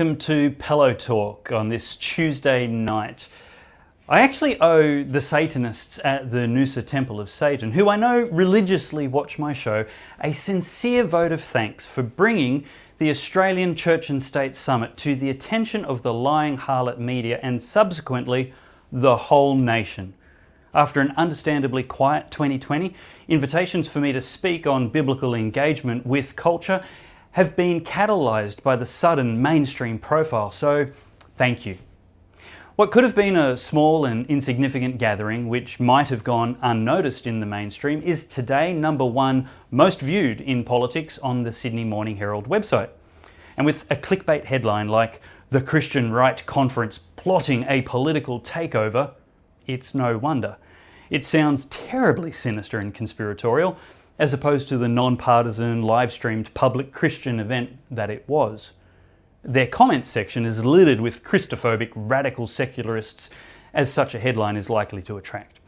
Welcome to Pellowe Talk on this Tuesday night. I actually owe the Satanists at the Noosa Temple of Satan, who I know religiously watch my show, a sincere vote of thanks for bringing the Australian Church and State Summit to the attention of the lying harlot media and subsequently the whole nation. After an understandably quiet 2020, invitations for me to speak on biblical engagement with culture have been catalysed by the sudden mainstream profile, so thank you. What could have been a small and insignificant gathering, which might have gone unnoticed in the mainstream, is today number one most viewed in politics on the Sydney Morning Herald website. And with a clickbait headline like The Christian Right Conference Plotting a Political Takeover, it's no wonder. It sounds terribly sinister and conspiratorial, as opposed to the non partisan, live streamed public Christian event that it was. Their comments section is littered with Christophobic radical secularists, as such a headline is likely to attract.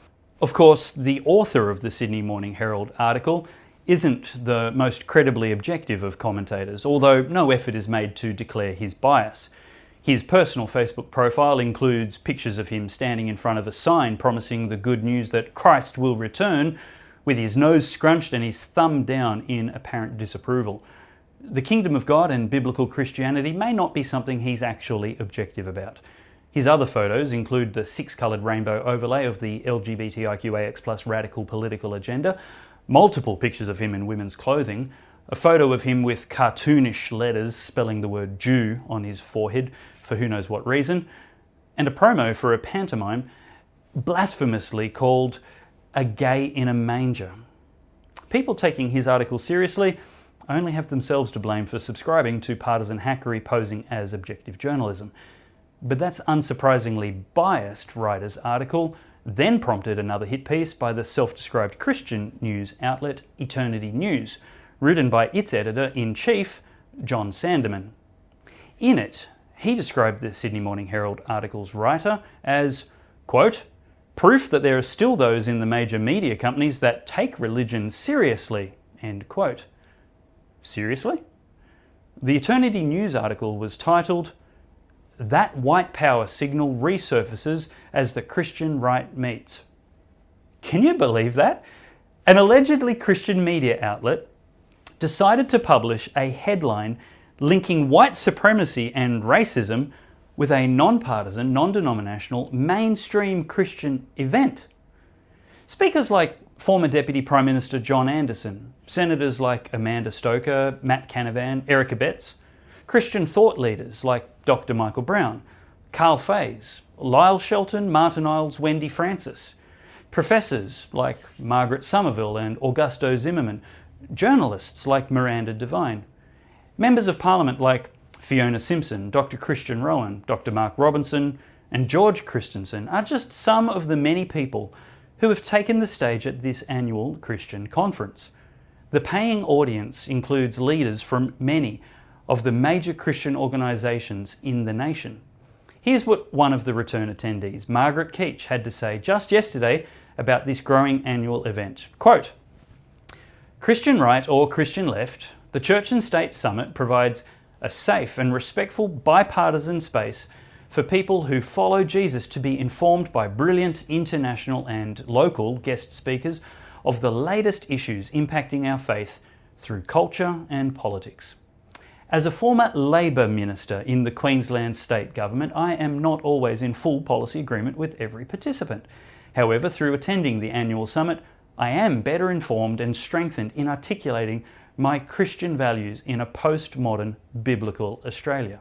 Of course, the author of the Sydney Morning Herald article isn't the most credibly objective of commentators, although no effort is made to declare his bias. His personal Facebook profile includes pictures of him standing in front of a sign promising the good news that Christ will return, with his nose scrunched and his thumb down in apparent disapproval. The kingdom of God and biblical Christianity may not be something he's actually objective about. His other photos include the six coloured rainbow overlay of the LGBTIQAX radical political agenda, multiple pictures of him in women's clothing, a photo of him with cartoonish letters spelling the word Jew on his forehead for who knows what reason, and a promo for a pantomime blasphemously called A Gay in a Manger. People taking his article seriously only have themselves to blame for subscribing to partisan hackery posing as objective journalism. But that's unsurprisingly biased writer's article then prompted another hit piece by the self described Christian news outlet Eternity News, written by its editor in chief, John Sandeman. In it, he described the Sydney Morning Herald article's writer as, quote, proof that there are still those in the major media companies that take religion seriously, end quote. Seriously? The Eternity News article was titled, That White Power Signal Resurfaces as the Christian Right Meets. Can you believe that? An allegedly Christian media outlet decided to publish a headline linking white supremacy and racism with a non-partisan, non-denominational, mainstream Christian event. Speakers like former Deputy Prime Minister John Anderson, senators like Amanda Stoker, Matt Canavan, Eric Abetz, Christian thought leaders like Dr. Michael Brown, Karl Faase, Lyle Shelton, Martin Iles, Wendy Francis, professors like Margaret Somerville and Augusto Zimmermann, journalists like Miranda Devine, members of Parliament like Fiona Simpson, Dr. Christian Rowan, Dr. Mark Robinson, and George Christensen are just some of the many people who have taken the stage at this annual Christian conference. The paying audience includes leaders from many of the major Christian organisations in the nation. Here's what one of the return attendees, Margaret Keech, had to say just yesterday about this growing annual event. Quote Christian right or Christian left, the Church and State Summit provides a safe and respectful bipartisan space for people who follow Jesus to be informed by brilliant international and local guest speakers of the latest issues impacting our faith through culture and politics. As a former Labor minister in the Queensland state government, I am not always in full policy agreement with every participant. However, through attending the annual summit, I am better informed and strengthened in articulating my Christian values in a postmodern biblical Australia.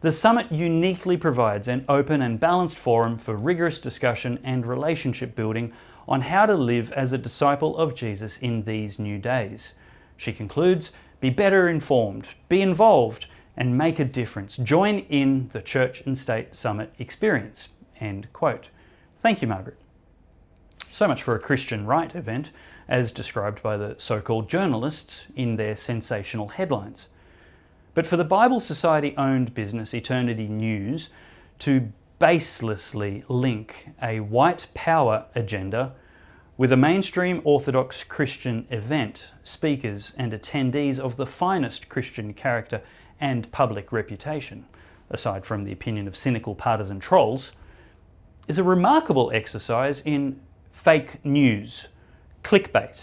The summit uniquely provides an open and balanced forum for rigorous discussion and relationship building on how to live as a disciple of Jesus in these new days. She concludes Be better informed, be involved, and make a difference. Join in the Church and State Summit experience. End quote. Thank you, Margaret. So much for a Christian right event, as described by the so called journalists in their sensational headlines. But for the Bible Society owned business Eternity News to baselessly link a white power agenda with a mainstream Orthodox Christian event, speakers and attendees of the finest Christian character and public reputation, aside from the opinion of cynical partisan trolls, is a remarkable exercise in fake news, clickbait,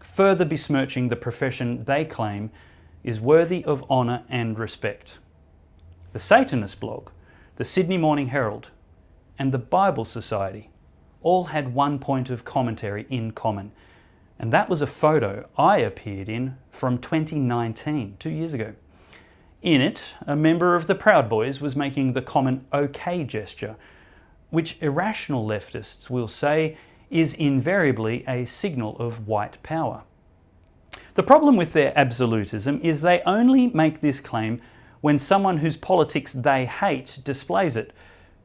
further besmirching the profession they claim is worthy of honour and respect. The Satanist blog, the Sydney Morning Herald, and the Bible Society all had one point of commentary in common, and that was a photo I appeared in from 2019, two years ago. In it, a member of the Proud Boys was making the common OK gesture, which irrational leftists will say is invariably a signal of white power. The problem with their absolutism is they only make this claim when someone whose politics they hate displays it,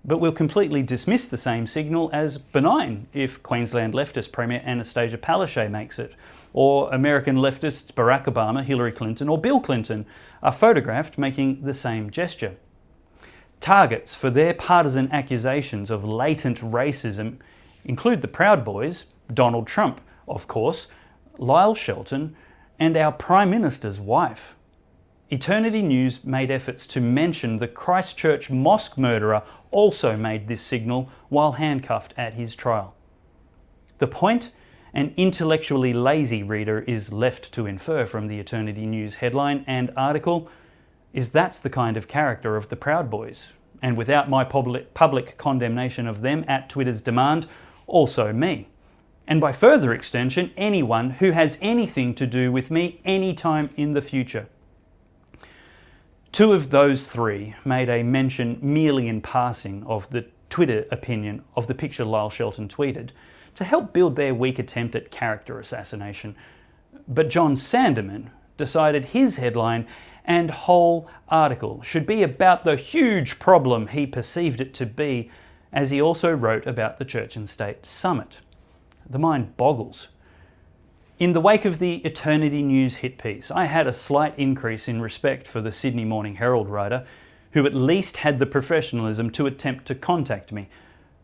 but will completely dismiss the same signal as benign if Queensland leftist Premier Annastacia Palaszczuk makes it, or American leftists Barack Obama, Hillary Clinton, or Bill Clinton are photographed making the same gesture. Targets for their partisan accusations of latent racism include the Proud Boys, Donald Trump, of course, Lyle Shelton, and our Prime Minister's wife. Eternity News made efforts to mention the Christchurch mosque murderer also made this signal while handcuffed at his trial. The point an intellectually lazy reader is left to infer from the Eternity News headline and article is that's the kind of character of the Proud Boys, and without my public, public condemnation of them at Twitter's demand, also me. And by further extension, anyone who has anything to do with me anytime in the future. Two of those three made a mention merely in passing of the Twitter opinion of the picture Lyle Shelton tweeted to help build their weak attempt at character assassination. But John Sandeman decided his headline and whole article should be about the huge problem he perceived it to be, as he also wrote about the Church and State Summit. The mind boggles. In the wake of the Eternity News hit piece, I had a slight increase in respect for the Sydney Morning Herald writer, who at least had the professionalism to attempt to contact me.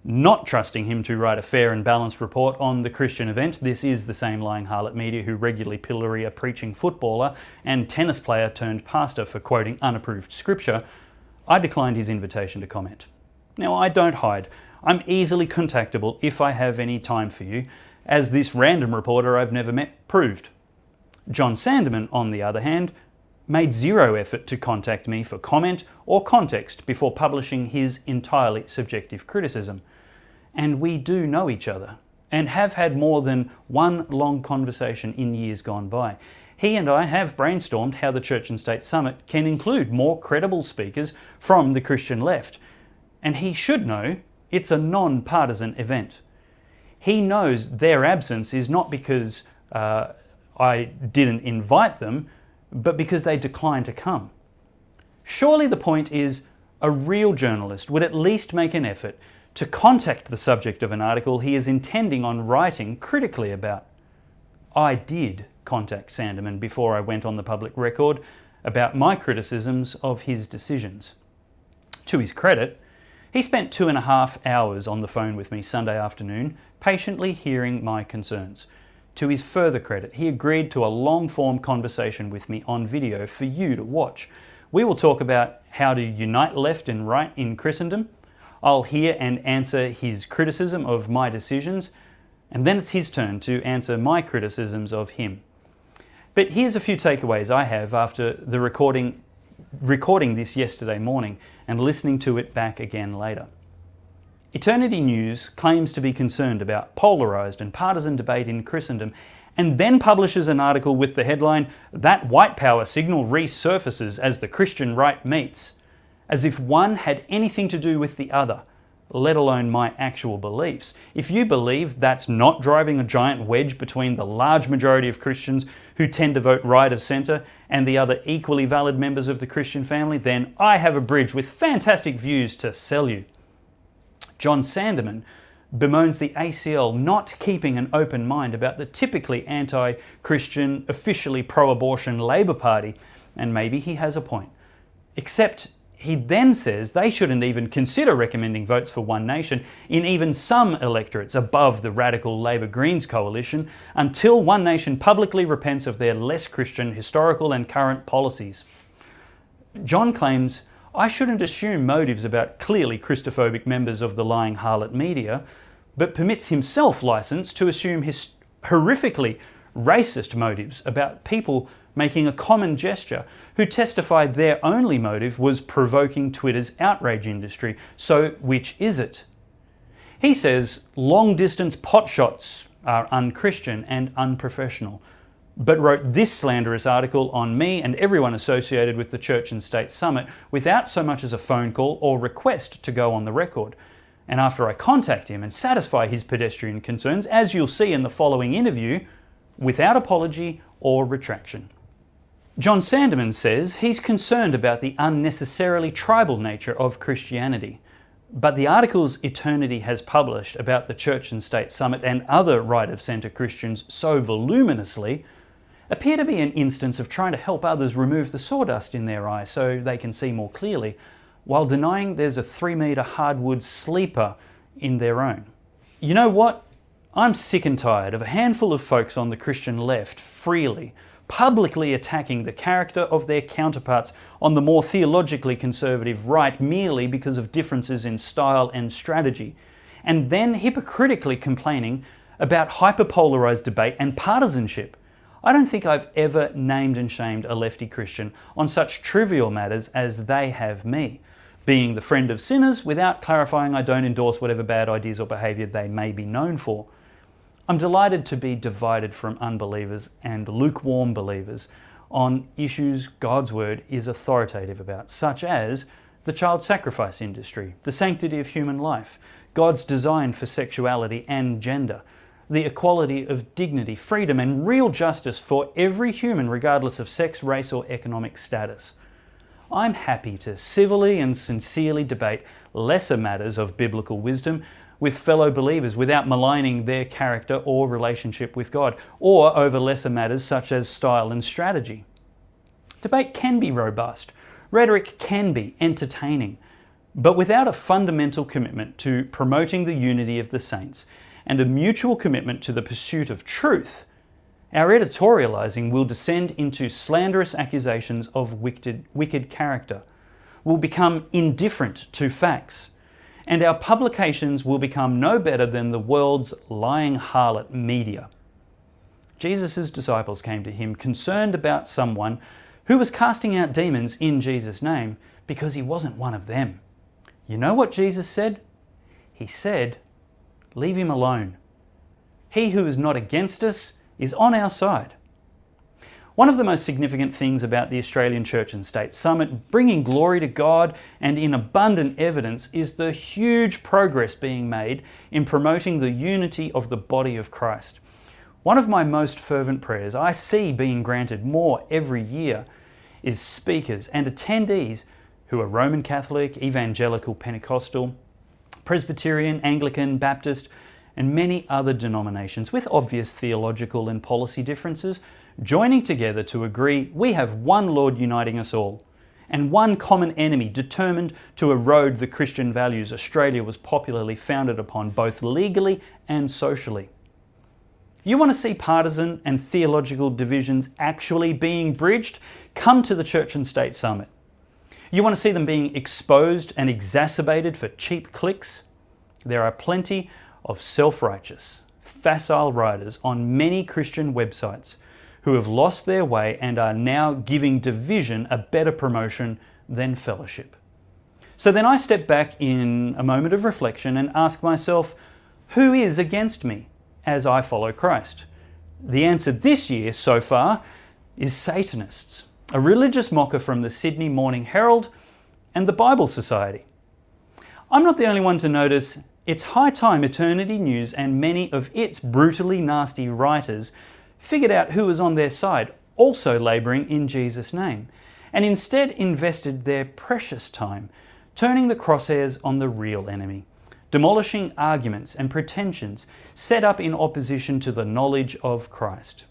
Not trusting him to write a fair and balanced report on the Christian event, this is the same lying harlot media who regularly pillory a preaching footballer and tennis player turned pastor for quoting unapproved scripture, I declined his invitation to comment. Now, I don't hide. I'm easily contactable if I have any time for you, as this random reporter I've never met proved. John Sandeman, on the other hand, made zero effort to contact me for comment or context before publishing his entirely subjective criticism. And we do know each other and have had more than one long conversation in years gone by. He and I have brainstormed how the Church and State Summit can include more credible speakers from the Christian left. And he should know it's a non partisan event he knows their absence is not because uh, I didn't invite them, but because they declined to come. Surely the point is a real journalist would at least make an effort to contact the subject of an article he is intending on writing critically about. I did contact Sandeman before I went on the public record about my criticisms of his decisions. To his credit, he spent two and a half hours on the phone with me Sunday afternoon patiently hearing my concerns. To his further credit, he agreed to a long form conversation with me on video for you to watch. We will talk about how to unite left and right in Christendom. I'll hear and answer his criticism of my decisions, and then it's his turn to answer my criticisms of him. But here's a few takeaways I have after the recording, recording this yesterday morning and listening to it back again later. Eternity News claims to be concerned about polarised and partisan debate in Christendom and then publishes an article with the headline, That White Power Signal Resurfaces as the Christian Right Meets, as if one had anything to do with the other, let alone my actual beliefs. If you believe that's not driving a giant wedge between the large majority of Christians who tend to vote right of centre and the other equally valid members of the Christian family, then I have a bridge with fantastic views to sell you. John Sandeman bemoans the ACL not keeping an open mind about the typically anti Christian, officially pro abortion Labor Party, and maybe he has a point. Except he then says they shouldn't even consider recommending votes for One Nation in even some electorates above the radical Labor Greens coalition until One Nation publicly repents of their less Christian historical and current policies. John claims I shouldn't assume motives about clearly Christophobic members of the lying harlot media, but permits himself license to assume his horrifically racist motives about people making a common gesture, who testified their only motive was provoking Twitter's outrage industry. So, which is it? He says long distance potshots are unchristian and unprofessional, but wrote this slanderous article on me and everyone associated with the Church and State Summit without so much as a phone call or request to go on the record. And after I contact him and satisfy his pedestrian concerns, as you'll see in the following interview, without apology or retraction. John Sandeman says he's concerned about the unnecessarily tribal nature of Christianity. But the articles Eternity has published about the Church and State Summit and other right of centre Christians so voluminously appear to be an instance of trying to help others remove the sawdust in their eye so they can see more clearly, while denying there's a three metre hardwood sleeper in their own. You know what? I'm sick and tired of a handful of folks on the Christian left freely publicly attacking the character of their counterparts on the more theologically conservative right merely because of differences in style and strategy, and then hypocritically complaining about hyperpolarized debate and partisanship. I don't think I've ever named and shamed a lefty Christian on such trivial matters as they have me, being the friend of sinners without clarifying I don't endorse whatever bad ideas or behaviour they may be known for. I'm delighted to be divided from unbelievers and lukewarm believers on issues God's Word is authoritative about, such as the child sacrifice industry, the sanctity of human life, God's design for sexuality and gender, the equality of dignity, freedom, and real justice for every human, regardless of sex, race, or economic status. I'm happy to civilly and sincerely debate lesser matters of biblical wisdom with fellow believers without maligning their character or relationship with God, or over lesser matters such as style and strategy. Debate can be robust, rhetoric can be entertaining, but without a fundamental commitment to promoting the unity of the saints and a mutual commitment to the pursuit of truth, our editorializing will descend into slanderous accusations of wicked, wicked character, will become indifferent to facts, and our publications will become no better than the world's lying harlot media. Jesus' disciples came to him concerned about someone who was casting out demons in Jesus' name because he wasn't one of them. You know what Jesus said? He said, Leave him alone. He who is not against us is on our side. One of the most significant things about the Australian Church and State Summit, bringing glory to God and in abundant evidence, is the huge progress being made in promoting the unity of the body of Christ. One of my most fervent prayers I see being granted more every year is speakers and attendees who are Roman Catholic, Evangelical, Pentecostal, Presbyterian, Anglican, Baptist, and many other denominations with obvious theological and policy differences joining together to agree we have one Lord uniting us all, and one common enemy determined to erode the Christian values Australia was popularly founded upon, both legally and socially. You want to see partisan and theological divisions actually being bridged? Come to the Church and State Summit. You want to see them being exposed and exacerbated for cheap clicks? There are plenty of self righteous, facile writers on many Christian websites who have lost their way and are now giving division a better promotion than fellowship. So then I step back in a moment of reflection and ask myself, who is against me as I follow Christ? The answer this year so far is Satanists, a religious mocker from the Sydney Morning Herald and the Bible Society. I'm not the only one to notice it's high time Eternity News and many of its brutally nasty writers figured out who was on their side, also labouring in Jesus' name, and instead invested their precious time turning the crosshairs on the real enemy, demolishing arguments and pretensions set up in opposition to the knowledge of Christ.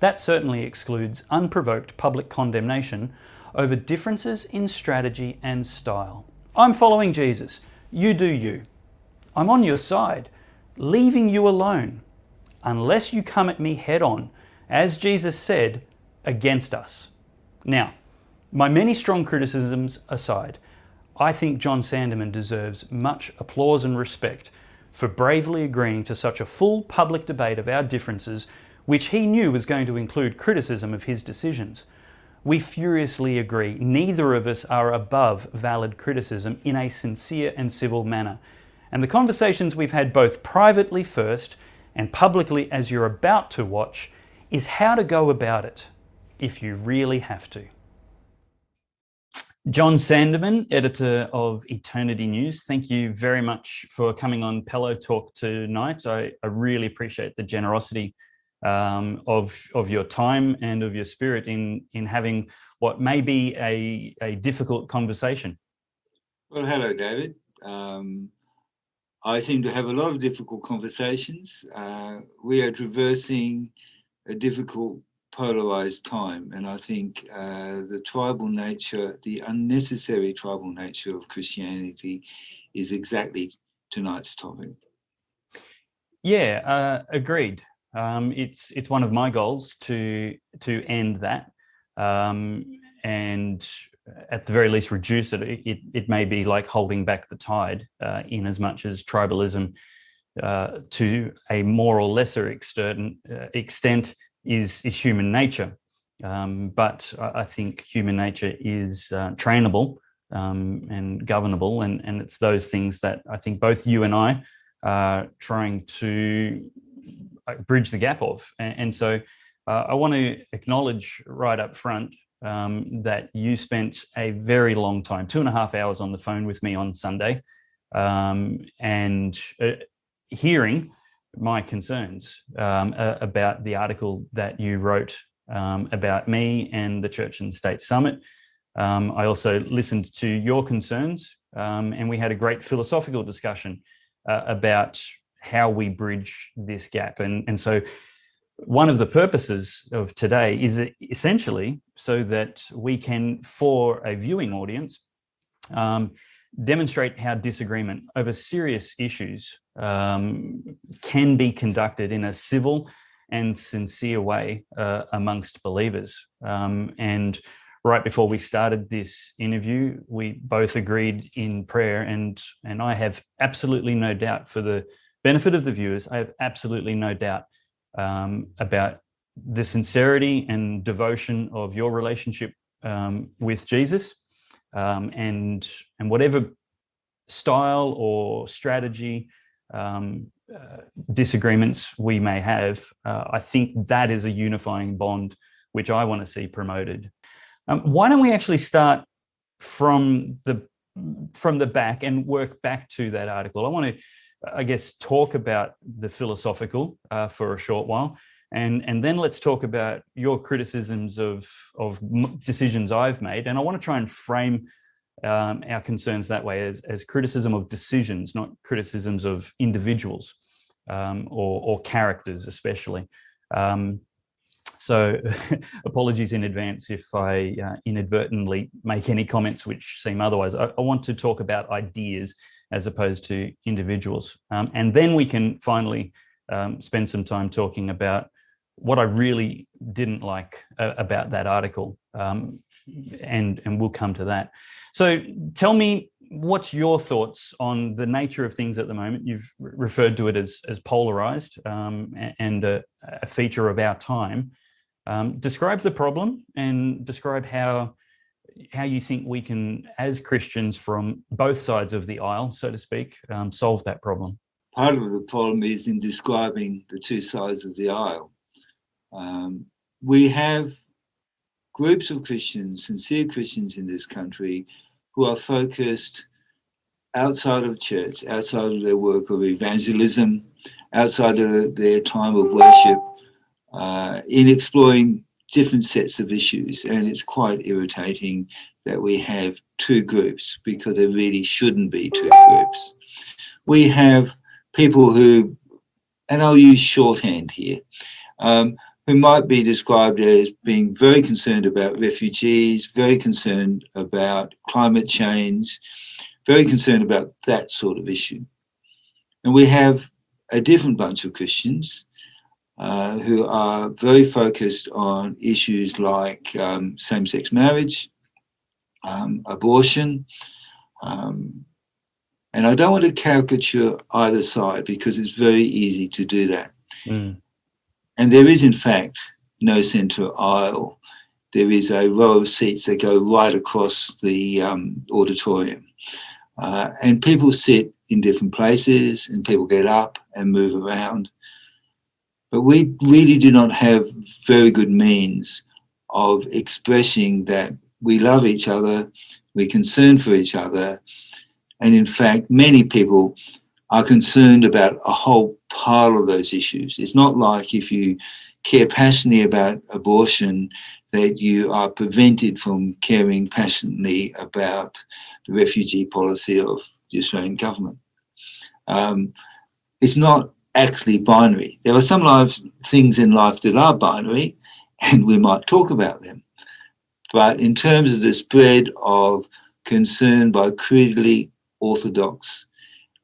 That certainly excludes unprovoked public condemnation over differences in strategy and style. I'm following Jesus. You do you. I'm on your side, leaving you alone, unless you come at me head on, as Jesus said, against us. Now, my many strong criticisms aside, I think John Sandeman deserves much applause and respect for bravely agreeing to such a full public debate of our differences, which he knew was going to include criticism of his decisions. We furiously agree neither of us are above valid criticism in a sincere and civil manner, and the conversations we've had both privately first and publicly as you're about to watch is how to go about it if you really have to. John Sandeman, editor of Eternity News, thank you very much for coming on Pellowe Talk tonight. I, I really appreciate the generosity um, of, of your time and of your spirit in, in having what may be a, a difficult conversation. Well, hello, David. Um, I seem to have a lot of difficult conversations. Uh, we are traversing a difficult polarized time, and I think uh, the tribal nature, the unnecessary tribal nature of Christianity, is exactly tonight's topic. Yeah, uh, agreed. Um, it's it's one of my goals to to end that, um, and at the very least reduce it. It, it may be like holding back the tide uh, in as much as tribalism uh, to a more or lesser extent, uh, extent is, is human nature. Um, but I think human nature is uh, trainable um, and governable, and, and it's those things that I think both you and I are trying to uh, bridge the gap of. And, and so I want to acknowledge right up front um, that you spent a very long time, two and a half hours on the phone with me on Sunday, um, and uh, hearing my concerns um, uh, about the article that you wrote um, about me and the Church and State Summit. Um, I also listened to your concerns, um, and we had a great philosophical discussion uh, about how we bridge this gap. And, and so one of the purposes of today is essentially so that we can, for a viewing audience, um, demonstrate how disagreement over serious issues um, can be conducted in a civil and sincere way uh, amongst believers. Um, and right before we started this interview, we both agreed in prayer, and and I have absolutely no doubt for the benefit of the viewers, I have absolutely no doubt um, about the sincerity and devotion of your relationship um, with Jesus, um, and and whatever style or strategy um, uh, disagreements we may have, uh, I think that is a unifying bond which I want to see promoted. Um, why don't we actually start from the from the back and work back to that article? I want to I guess, talk about the philosophical uh, for a short while, and and then let's talk about your criticisms of of decisions I've made, and I want to try and frame um, our concerns that way as, as criticism of decisions, not criticisms of individuals um, or, or characters, especially. Um, so, apologies in advance if I uh, inadvertently make any comments which seem otherwise. I, I want to talk about ideas as opposed to individuals. Um, and then we can finally um, spend some time talking about what I really didn't like uh, about that article. Um, and, and we'll come to that. So tell me, what's your thoughts on the nature of things at the moment? You've referred to it as, as polarized um, and a, a, feature of our time. Um, describe the problem and describe how how you think we can, as Christians from both sides of the aisle, so to speak, um, solve that problem. Part of the problem is in describing the two sides of the aisle. Um, we have groups of Christians, sincere Christians in this country, who are focused outside of church, outside of their work of evangelism, outside of their time of worship, uh, in exploring different sets of issues. And it's quite irritating that we have two groups because there really shouldn't be two groups. We have people who, and I'll use shorthand here, um, who might be described as being very concerned about refugees, very concerned about climate change, very concerned about that sort of issue. And we have a different bunch of Christians uh, who are very focused on issues like um, same sex marriage, um, abortion. Um, and I don't want to caricature either side because it's very easy to do that. Mm. And there is, in fact, no centre aisle. There is a row of seats that go right across the um, auditorium. Uh, and people sit in different places and people get up and move around. But we really do not have very good means of expressing that we love each other, we're concerned for each other, and in fact, many people are concerned about a whole pile of those issues. It's not like if you care passionately about abortion that you are prevented from caring passionately about the refugee policy of the Australian government. Um, it's not actually binary. There are some lives, things in life that are binary, and we might talk about them. But in terms of the spread of concern by crudely orthodox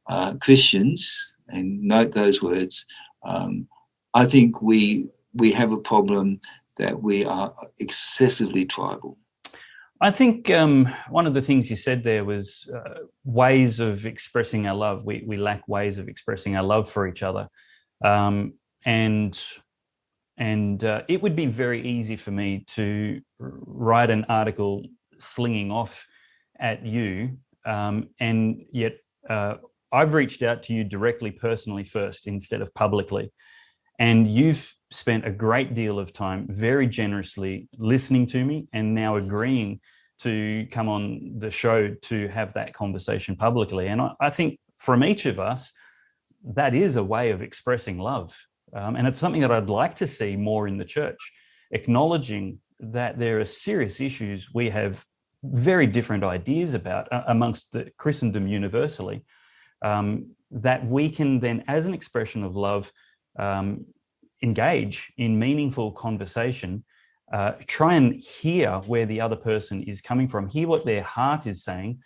uh, Christians, and note those words, um, I think we we have a problem that we are excessively tribal. I think um, one of the things you said there was uh, ways of expressing our love. We we lack ways of expressing our love for each other, um, and and uh, it would be very easy for me to write an article slinging off at you, um, and yet uh, I've reached out to you directly, personally first, instead of publicly, and you've spent a great deal of time very generously listening to me and now agreeing to come on the show to have that conversation publicly. And I, I think from each of us, that is a way of expressing love. Um, and it's something that I'd like to see more in the church, acknowledging that there are serious issues we have very different ideas about uh, amongst the Christendom universally, um, that we can then, as an expression of love, um, engage in meaningful conversation, uh, try and hear where the other person is coming from, hear what their heart is saying,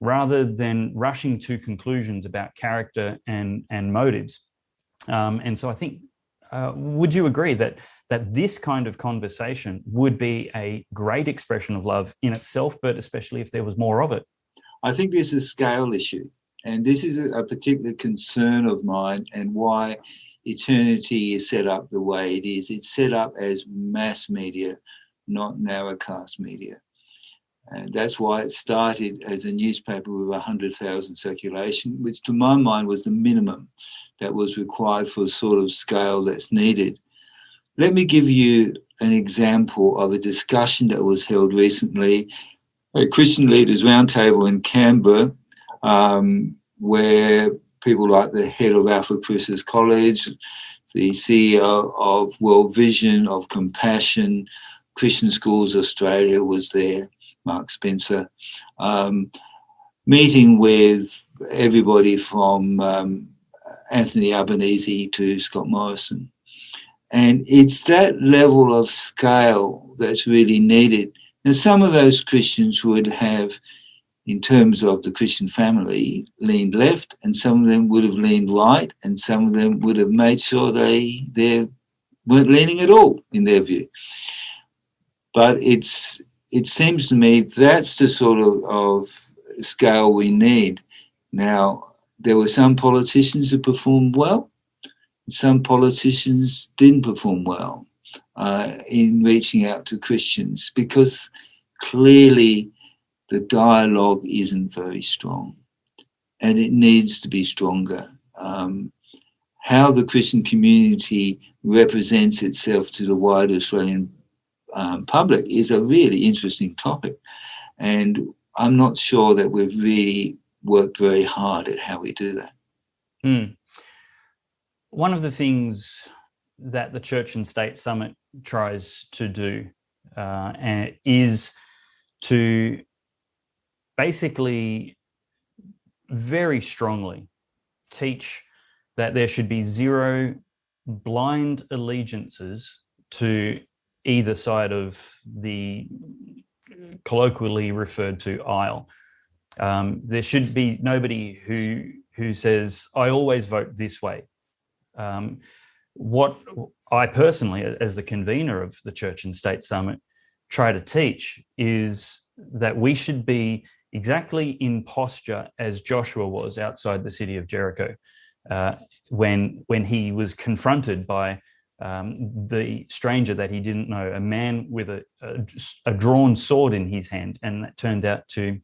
rather than rushing to conclusions about character and, and motives. Um, and so I think, uh, would you agree that that this kind of conversation would be a great expression of love in itself, but especially if there was more of it? I think there's a scale issue. And this is a particular concern of mine and why eternity is set up the way it is. It's set up as mass media, not narrowcast media. And that's why it started as a newspaper with 100,000 circulation, which to my mind was the minimum that was required for the sort of scale that's needed. Let me give you an example of a discussion that was held recently at Christian Leaders Roundtable in Canberra, um, where people like the head of Alphacrucis College, the CEO of World Vision, of Compassion, Christian Schools Australia was there, Mark Spencer, um, meeting with everybody from um, Anthony Albanese to Scott Morrison. And it's that level of scale that's really needed. And some of those Christians would have in terms of the Christian family, leaned left, and some of them would have leaned right, and some of them would have made sure they they weren't leaning at all in their view. But it's it seems to me that's the sort of, of scale we need. Now, there were some politicians who performed well, some politicians didn't perform well uh, in reaching out to Christians because clearly the dialogue isn't very strong and it needs to be stronger. Um, how the Christian community represents itself to the wider Australian um, public is a really interesting topic. And I'm not sure that we've really worked very hard at how we do that. Mm. One of the things that the Church and State Summit tries to do uh, is to basically very strongly teach that there should be zero blind allegiances to either side of the colloquially referred to aisle. Um, there should be nobody who who says, "I always vote this way." Um, what I personally, as the convener of the Church and State Summit, try to teach is that we should be exactly in posture as Joshua was outside the city of Jericho uh, when when he was confronted by um, the stranger that he didn't know, a man with a, a, a, drawn sword in his hand, and that turned out to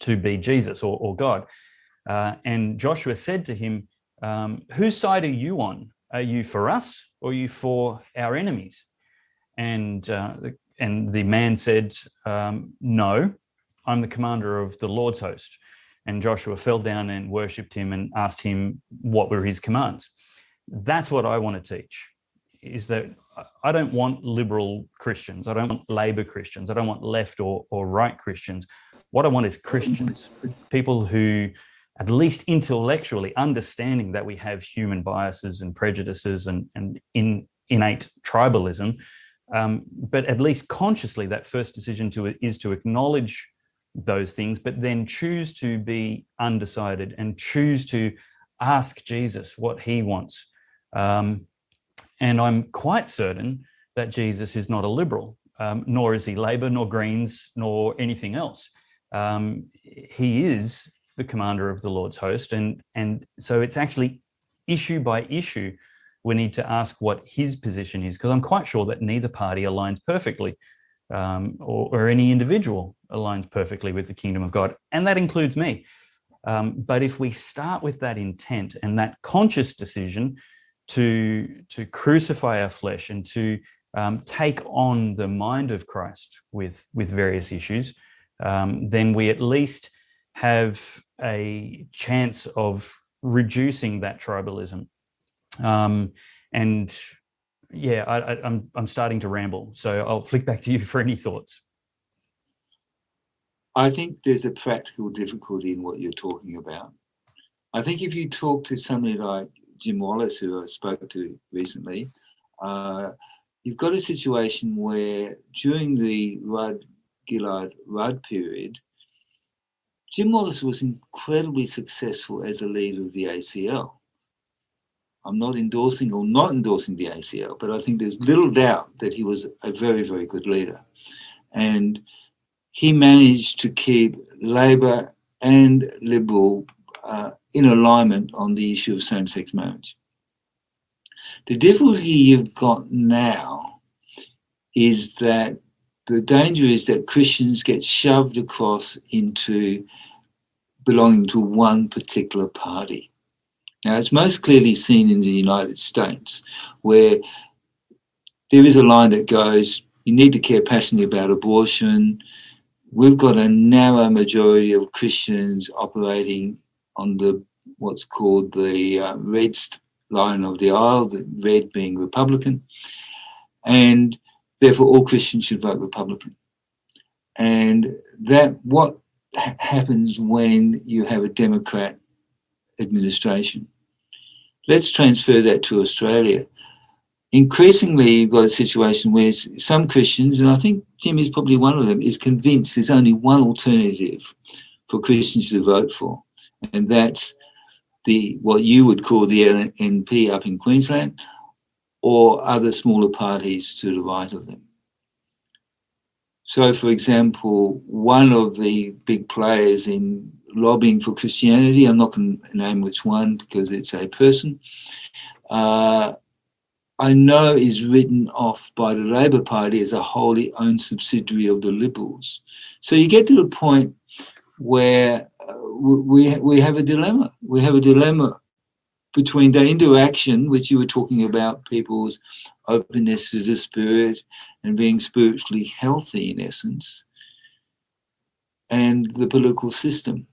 to be Jesus or, or God. Uh, and Joshua said to him, um, "Whose side are you on? Are you for us or are you for our enemies?" And uh, and the man said, um, "No, I'm the commander of the Lord's host." And Joshua fell down and worshipped him and asked him what were his commands. That's what I want to teach is that I don't want liberal Christians. I don't want Labor Christians. I don't want left or, or right Christians. What I want is Christians, people who, at least intellectually, understanding that we have human biases and prejudices and, and in, innate tribalism, um, but at least consciously, that first decision to is to acknowledge those things, but then choose to be undecided and choose to ask Jesus what he wants. Um, and I'm quite certain that Jesus is not a liberal, um, nor is he Labor, nor Greens, nor anything else. Um, he is the commander of the Lord's host. And, and so it's actually issue by issue, we need to ask what his position is, because I'm quite sure that neither party aligns perfectly um, or, or, any individual aligns perfectly with the kingdom of God. And that includes me. Um, but if we start with that intent and that conscious decision to, to crucify our flesh and to um, take on the mind of Christ with, with various issues, um, then we at least have a chance of reducing that tribalism. Um, and yeah, I, I, I'm I'm starting to ramble, so I'll flick back to you for any thoughts. I think there's a practical difficulty in what you're talking about. I think if you talk to somebody like Jim Wallace, who I spoke to recently, uh, you've got a situation where during the Rudd Gillard Rudd period, Jim Wallace was incredibly successful as a leader of the ACL. I'm not endorsing or not endorsing the ACL, but I think there's little doubt that he was a very, very good leader. And he managed to keep Labor and Liberal uh, in alignment on the issue of same sex marriage. The difficulty you've got now is that the danger is that Christians get shoved across into belonging to one particular party. Now, it's most clearly seen in the United States, where there is a line that goes, you need to care passionately about abortion. We've got a narrow majority of Christians operating on the what's called the uh, red line of the aisle, the red being Republican, and therefore all Christians should vote Republican. And that what ha- happens when you have a Democrat administration. Let's transfer that to Australia. Increasingly, you've got a situation where some Christians, and I think Jim is probably one of them, is convinced there's only one alternative for Christians to vote for and that's the what you would call the LNP up in Queensland, or other smaller parties to the right of them. So, for example, one of the big players in lobbying for Christianity, I'm not going to name which one because it's a person, uh, I know is written off by the Labor Party as a wholly owned subsidiary of the Liberals. So you get to the point where uh, we we have a dilemma. We have a dilemma between the interaction, which you were talking about, people's openness to the spirit and being spiritually healthy in essence, and the political system.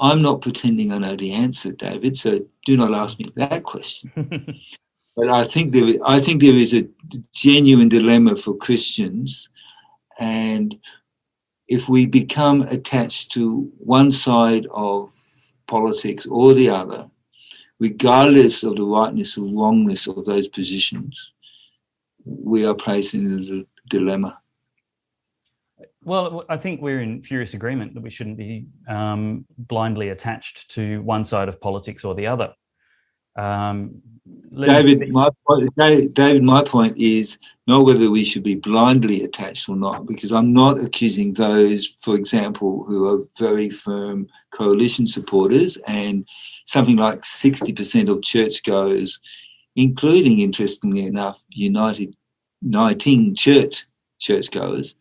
I'm not pretending I know the answer, David. So do not ask me that question. but I think there, I think there is a genuine dilemma for Christians, and if we become attached to one side of politics or the other, regardless of the rightness or wrongness of those positions, we are placed in a dilemma. Well, I think we're in furious agreement that we shouldn't be um, blindly attached to one side of politics or the other. Um, David, my point, David, my point is not whether we should be blindly attached or not, because I'm not accusing those, for example, who are very firm coalition supporters and something like 60% of churchgoers, including, interestingly enough, United Uniting Church churchgoers,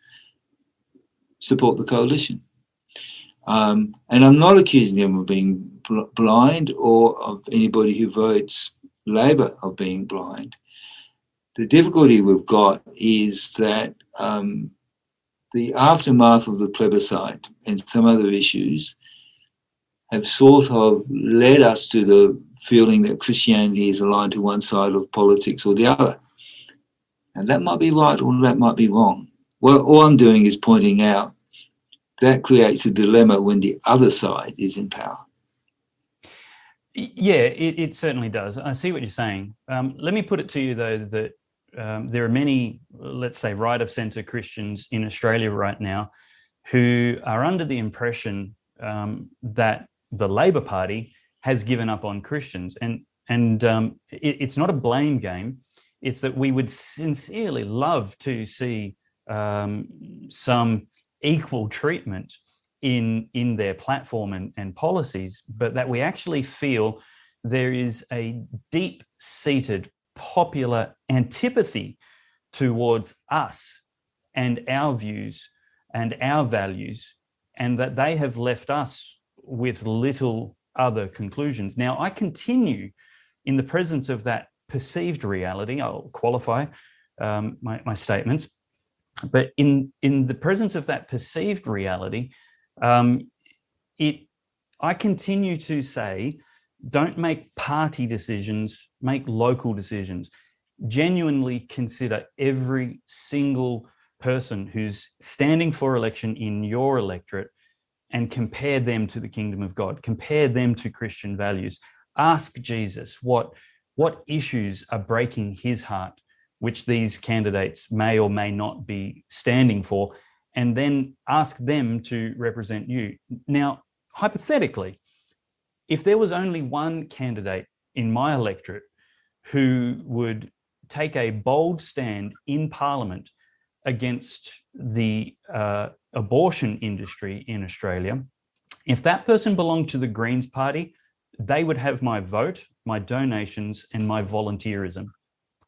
support the coalition. Um, and I'm not accusing them of being bl- blind or of anybody who votes Labor of being blind. The difficulty we've got is that um, the aftermath of the plebiscite and some other issues have sort of led us to the feeling that Christianity is aligned to one side of politics or the other. And that might be right or that might be wrong. Well, all I'm doing is pointing out that creates a dilemma when the other side is in power. Yeah, it, it certainly does. I see what you're saying. Um, let me put it to you, though, that um, there are many, let's say, right of centre Christians in Australia right now who are under the impression um, that the Labor Party has given up on Christians. And, and um, it, it's not a blame game, it's that we would sincerely love to see um, some equal treatment in in their platform and, and policies, but that we actually feel there is a deep seated popular antipathy towards us and our views and our values, and that they have left us with little other conclusions. Now, I continue in the presence of that perceived reality, I'll qualify um, my, my statements, but in in the presence of that perceived reality um, it i continue to say don't make party decisions make local decisions. Genuinely consider every single person who's standing for election in your electorate and compare them to the kingdom of god compare them to christian values. Ask jesus what what issues are breaking his heart which these candidates may or may not be standing for, and then ask them to represent you. Now, hypothetically, if there was only one candidate in my electorate who would take a bold stand in Parliament against the uh, abortion industry in Australia, if that person belonged to the Greens Party, they would have my vote, my donations, and my volunteerism.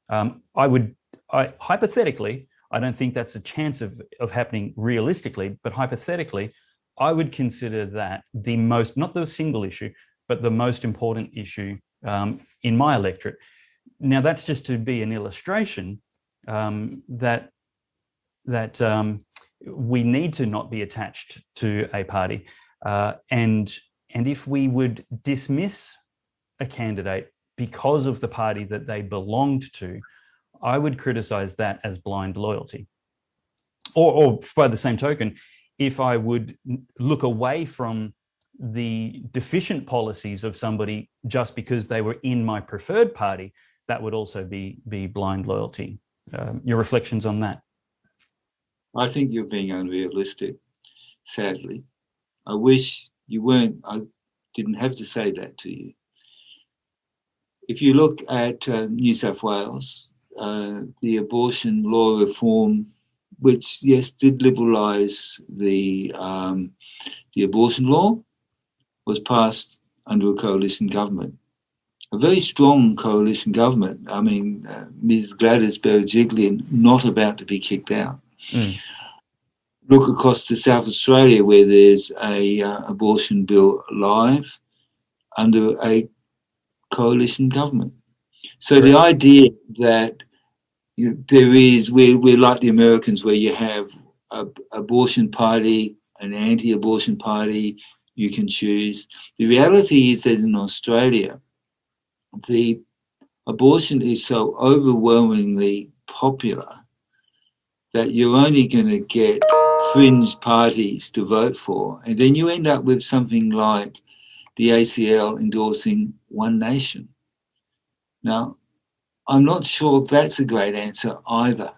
Um, I would, I, hypothetically, I don't think that's a chance of, of happening realistically, but hypothetically, I would consider that the most, not the single issue, but the most important issue um, in my electorate. Now, that's just to be an illustration um, that that um, we need to not be attached to a party, uh, and and if we would dismiss a candidate because of the party that they belonged to, I would criticize that as blind loyalty. Or, or by the same token, if I would look away from the deficient policies of somebody just because they were in my preferred party, that would also be be blind loyalty. Um, your reflections on that? I think you're being unrealistic. Sadly, I wish you weren't. I didn't have to say that to you if you look at uh, New South Wales, uh, the abortion law reform, which yes did liberalise the um, the abortion law, was passed under a coalition government, a very strong coalition government. I mean, uh, Ms. Gladys Berejiklian not about to be kicked out. Mm. Look across to South Australia, where there's a uh, abortion bill live under a coalition government. So right. the idea that you know, there is, we're, we're like the Americans where you have a abortion party, an anti-abortion party, you can choose. The reality is that in Australia, the abortion is so overwhelmingly popular that you're only going to get fringe parties to vote for. And then you end up with something like the ACL endorsing One Nation. Now, I'm not sure that's a great answer either.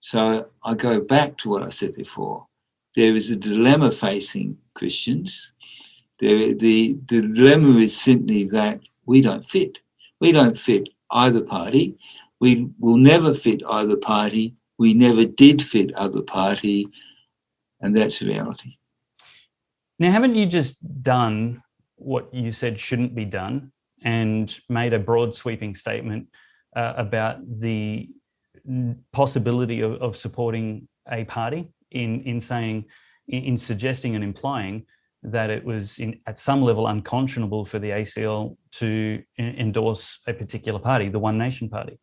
So I go back to what I said before. There is a dilemma facing Christians. There, the, the dilemma is simply that we don't fit. We don't fit either party. We will never fit either party. We never did fit either party. And that's reality. Now, haven't you just done what you said shouldn't be done and made a broad sweeping statement uh, about the possibility of, of, supporting a party in, in saying, in, in suggesting and implying that it was in, at some level unconscionable for the ACL to endorse a particular party, the One Nation Party?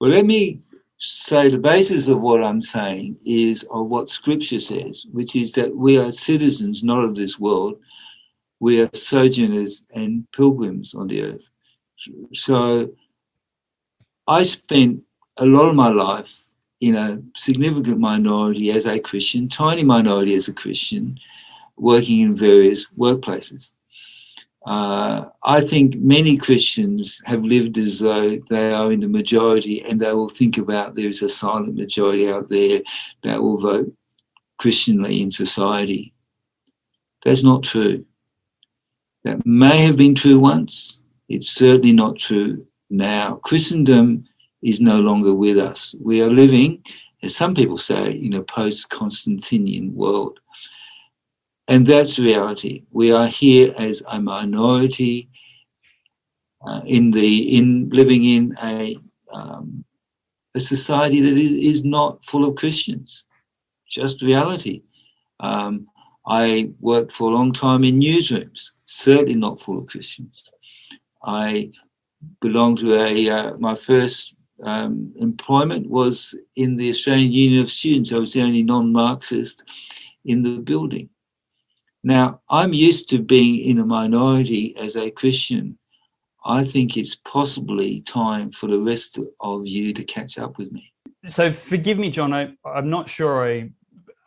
Well, let me say the basis of what I'm saying is of what Scripture says, which is that we are citizens not of this world, we are sojourners and pilgrims on the earth. So I spent a lot of my life in a significant minority as a Christian, tiny minority as a Christian, working in various workplaces. Uh, I think many Christians have lived as though they are in the majority and they will think about there's a silent majority out there that will vote Christianly in society. That's not true. That may have been true once. It's certainly not true now. Christendom is no longer with us. We are living, as some people say, in a post Constantinian world. And that's reality. We are here as a minority uh, in the in living in a um, a society that is, is not full of Christians. Just reality. Um, I worked for a long time in newsrooms, certainly not full of Christians. I belonged to a uh, my first um, employment was in the Australian Union of Students. I was the only non-Marxist in the building. Now, I'm used to being in a minority as a Christian. I think it's possibly time for the rest of you to catch up with me. So, forgive me, John. I, am not sure I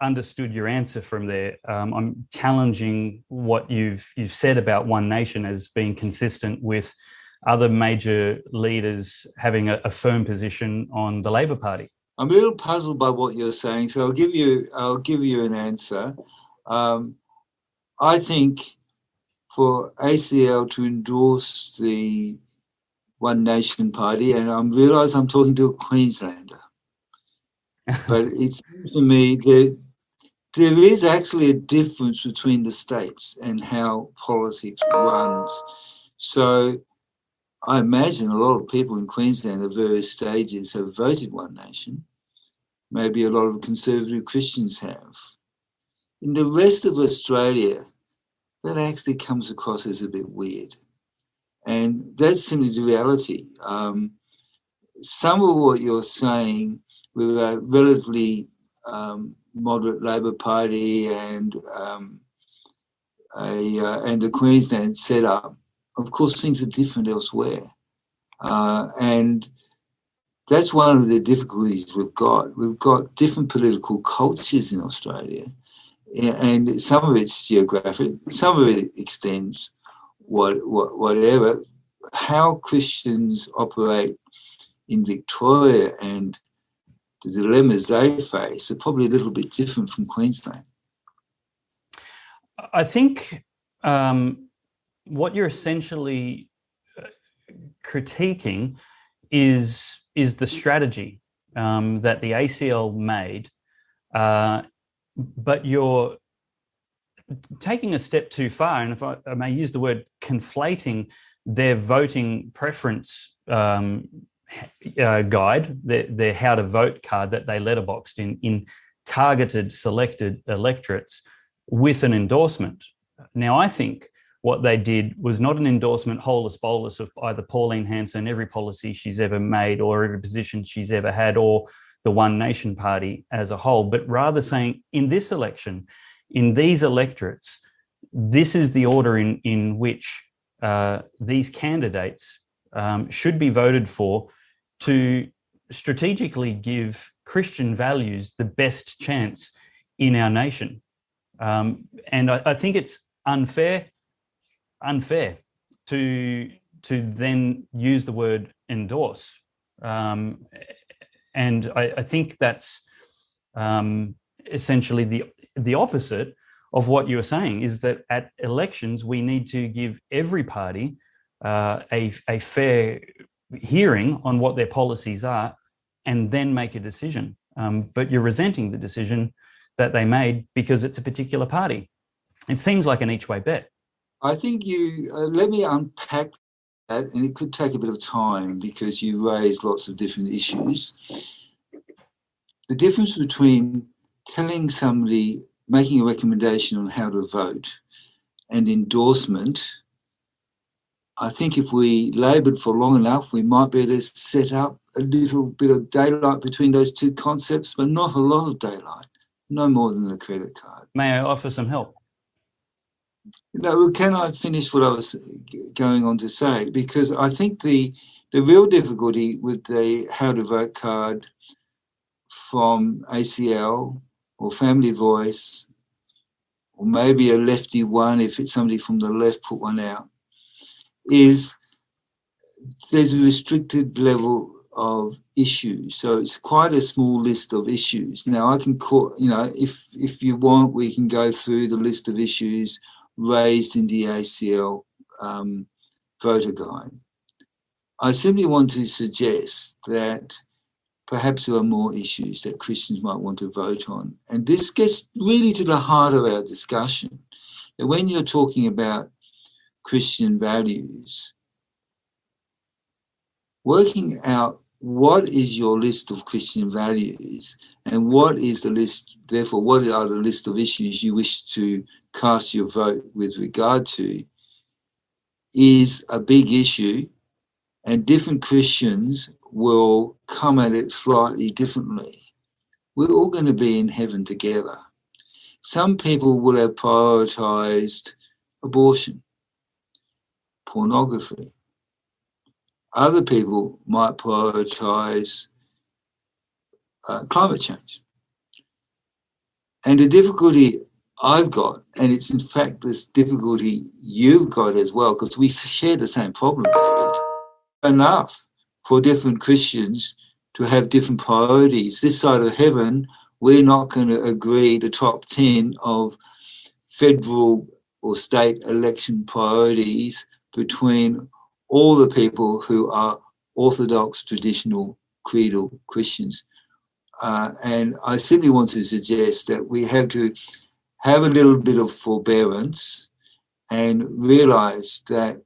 understood your answer from there. Um, I'm challenging what you've you've said about One Nation as being consistent with other major leaders having a, a firm position on the Labor Party. I'm a little puzzled by what you're saying, so I'll give you I'll give you an answer. Um, I think for ACL to endorse the One Nation Party, and I realise I'm talking to a Queenslander, but it seems to me that there is actually a difference between the states and how politics runs. So I imagine a lot of people in Queensland at various stages have voted One Nation. Maybe a lot of conservative Christians have. In the rest of Australia, that actually comes across as a bit weird. And that's simply the reality. Um, some of what you're saying with a relatively um, moderate Labor Party and um, a uh, and the Queensland setup of course, things are different elsewhere. Uh, and that's one of the difficulties we've got. We've got different political cultures in Australia, and some of it's geographic, some of it extends what, what, whatever. How Christians operate in Victoria and the dilemmas they face are probably a little bit different from Queensland. I think um, what you're essentially uh, critiquing is is the strategy um, that the ACL made, uh, but you're taking a step too far, and if I, I may use the word conflating their voting preference um, uh, guide, their, their how to vote card that they letterboxed in in targeted selected electorates with an endorsement. Now, I think what they did was not an endorsement holus bolus of either Pauline Hanson, every policy she's ever made, or every position she's ever had, or the One Nation Party as a whole, but rather saying in this election, in these electorates, this is the order in, in which uh, these candidates um, should be voted for to strategically give Christian values the best chance in our nation. Um, and I, I, think it's unfair, unfair to to then use the word endorse. Um, and I, I, think that's um, essentially the the opposite of what you're saying is that at elections we need to give every party uh, a, a fair hearing on what their policies are and then make a decision. Um, but you're resenting the decision that they made because it's a particular party. It seems like an each way bet. I think you uh, let me unpack that, and it could take a bit of time because you raise lots of different issues. The difference between telling somebody, making a recommendation on how to vote, and endorsement I think if we laboured for long enough, we might be able to set up a little bit of daylight between those two concepts, but not a lot of daylight, no more than the credit card. May I offer some help? No, can I finish what I was going on to say? Because I think the the real difficulty with the how to vote card from ACL or Family Voice, or maybe a lefty one if it's somebody from the left put one out, is there's a restricted level of issues. So it's quite a small list of issues. Now I can call, you know, if if you want, we can go through the list of issues raised in the ACL um, voter guide. I simply want to suggest that perhaps there are more issues that Christians might want to vote on. And this gets really to the heart of our discussion. That when you're talking about Christian values, working out what is your list of Christian values and what is the list, therefore, what are the list of issues you wish to cast your vote with regard to is a big issue, and different Christians will come at it slightly differently. We're all going to be in heaven together. Some people will have prioritized abortion pornography. Other people might prioritize uh, climate change. And the difficulty I've got, and it's in fact this difficulty you've got as well, because we share the same problem, David. Enough for different Christians to have different priorities. This side of heaven, we're not going to agree the top 10 of federal or state election priorities between all the people who are Orthodox, traditional, creedal Christians. Uh, and I simply want to suggest that we have to have a little bit of forbearance and realize that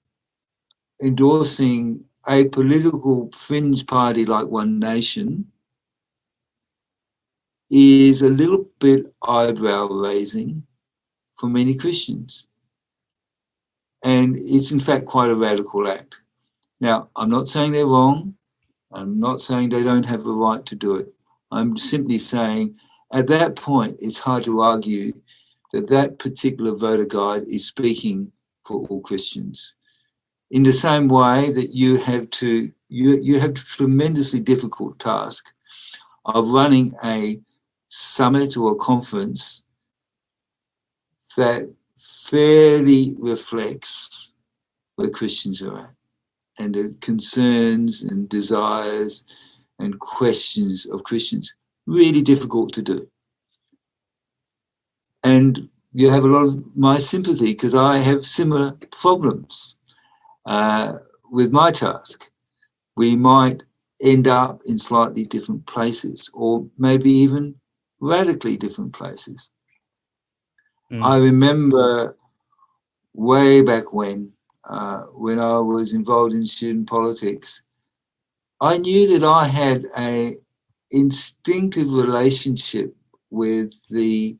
endorsing a political fringe party like One Nation is a little bit eyebrow raising for many Christians. And it's in fact quite a radical act. Now, I'm not saying they're wrong. I'm not saying they don't have a right to do it. I'm simply saying at that point, it's hard to argue that that particular voter guide is speaking for all Christians. In the same way that you have to, you, you have a tremendously difficult task of running a summit or a conference that fairly reflects where Christians are at and the concerns and desires and questions of Christians. Really difficult to do. And you have a lot of my sympathy because I have similar problems uh, with my task. We might end up in slightly different places or maybe even radically different places. Mm. I remember way back when, uh, when I was involved in student politics, I knew that I had a instinctive relationship with the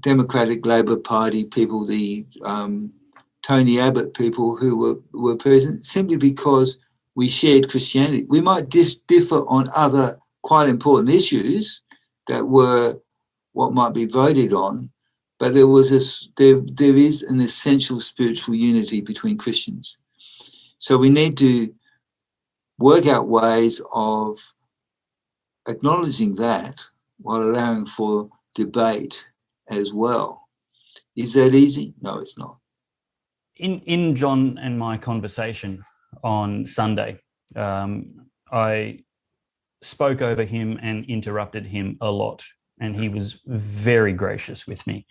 Democratic Labour Party people, the um, Tony Abbott people who were, were present, simply because we shared Christianity. We might dis- differ on other quite important issues that were what might be voted on, but there was a there there is an essential spiritual unity between Christians. So we need to work out ways of acknowledging that while allowing for debate as well. Is that easy? No, it's not. In in John and my conversation on Sunday, um, I spoke over him and interrupted him a lot, and he was very gracious with me.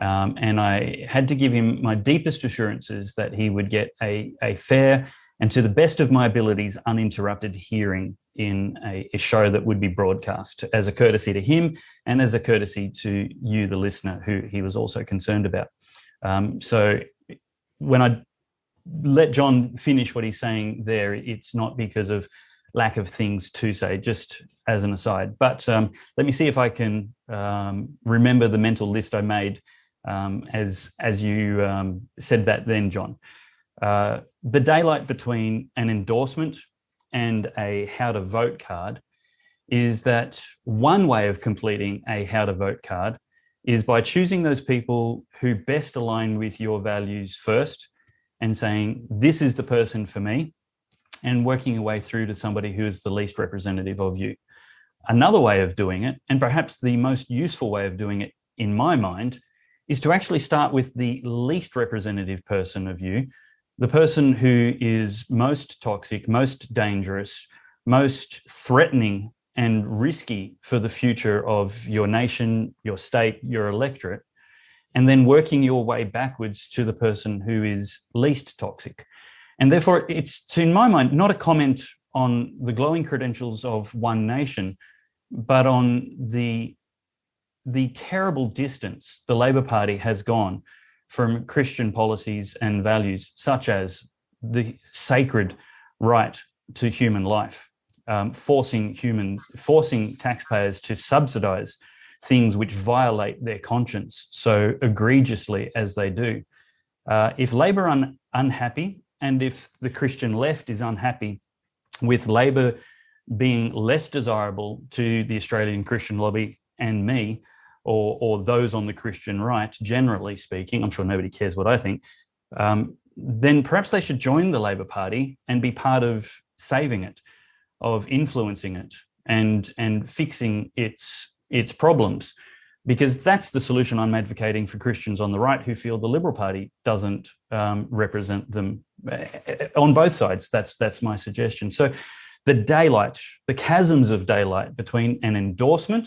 Um, and I had to give him my deepest assurances that he would get a, a fair and to the best of my abilities, uninterrupted hearing in a, a, show that would be broadcast as a courtesy to him and as a courtesy to you, the listener, who he was also concerned about. Um, so when I let John finish what he's saying there, it's not because of lack of things to say, just as an aside. But um, let me see if I can um, remember the mental list I made um, as as you um, said that then, John. Uh, the daylight between an endorsement and a how to vote card is that one way of completing a how to vote card is by choosing those people who best align with your values first and saying, This is the person for me, and working your way through to somebody who is the least representative of you. Another way of doing it, and perhaps the most useful way of doing it in my mind, is to actually start with the least representative person of you the person who is most toxic, most dangerous, most threatening and risky for the future of your nation, your state, your electorate, and then working your way backwards to the person who is least toxic. And therefore, it's, in my mind, not a comment on the glowing credentials of one nation, but on the, the terrible distance the Labor Party has gone from Christian policies and values, such as the sacred right to human life, um, forcing humans, forcing taxpayers to subsidize things which violate their conscience so egregiously as they do. Uh, if Labor are un- unhappy, and if the Christian left is unhappy with Labor being less desirable to the Australian Christian lobby and me, or, or those on the Christian right, generally speaking, I'm sure nobody cares what I think, um, then perhaps they should join the Labor Party and be part of saving it, of influencing it, and and fixing its its problems, because that's the solution I'm advocating for Christians on the right who feel the Liberal Party doesn't um, represent them eh, eh, on both sides. That's that's my suggestion. So. The daylight, the chasms of daylight between an endorsement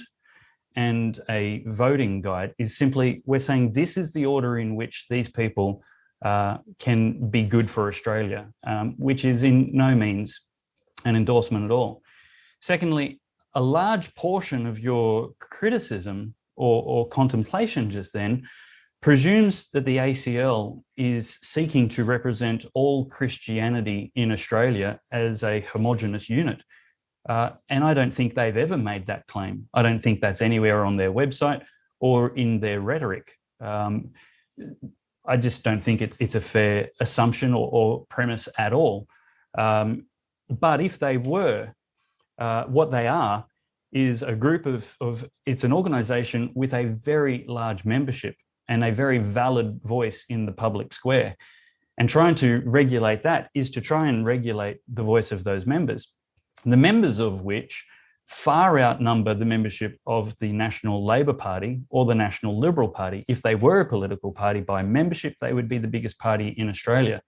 and a voting guide is simply we're saying this is the order in which these people uh, can be good for Australia, um, which is in no means an endorsement at all. Secondly, a large portion of your criticism or, or contemplation just then presumes that the ACL is seeking to represent all Christianity in Australia as a homogenous unit. Uh, and I don't think they've ever made that claim. I don't think that's anywhere on their website or in their rhetoric. Um, I just don't think it's, it's a fair assumption or, or premise at all. Um, but if they were, uh, what they are is a group of, of, it's an organization with a very large membership and a very valid voice in the public square. And trying to regulate that is to try and regulate the voice of those members the members of which far outnumber the membership of the National Labor Party or the National Liberal Party. If they were a political party by membership, they would be the biggest party in Australia.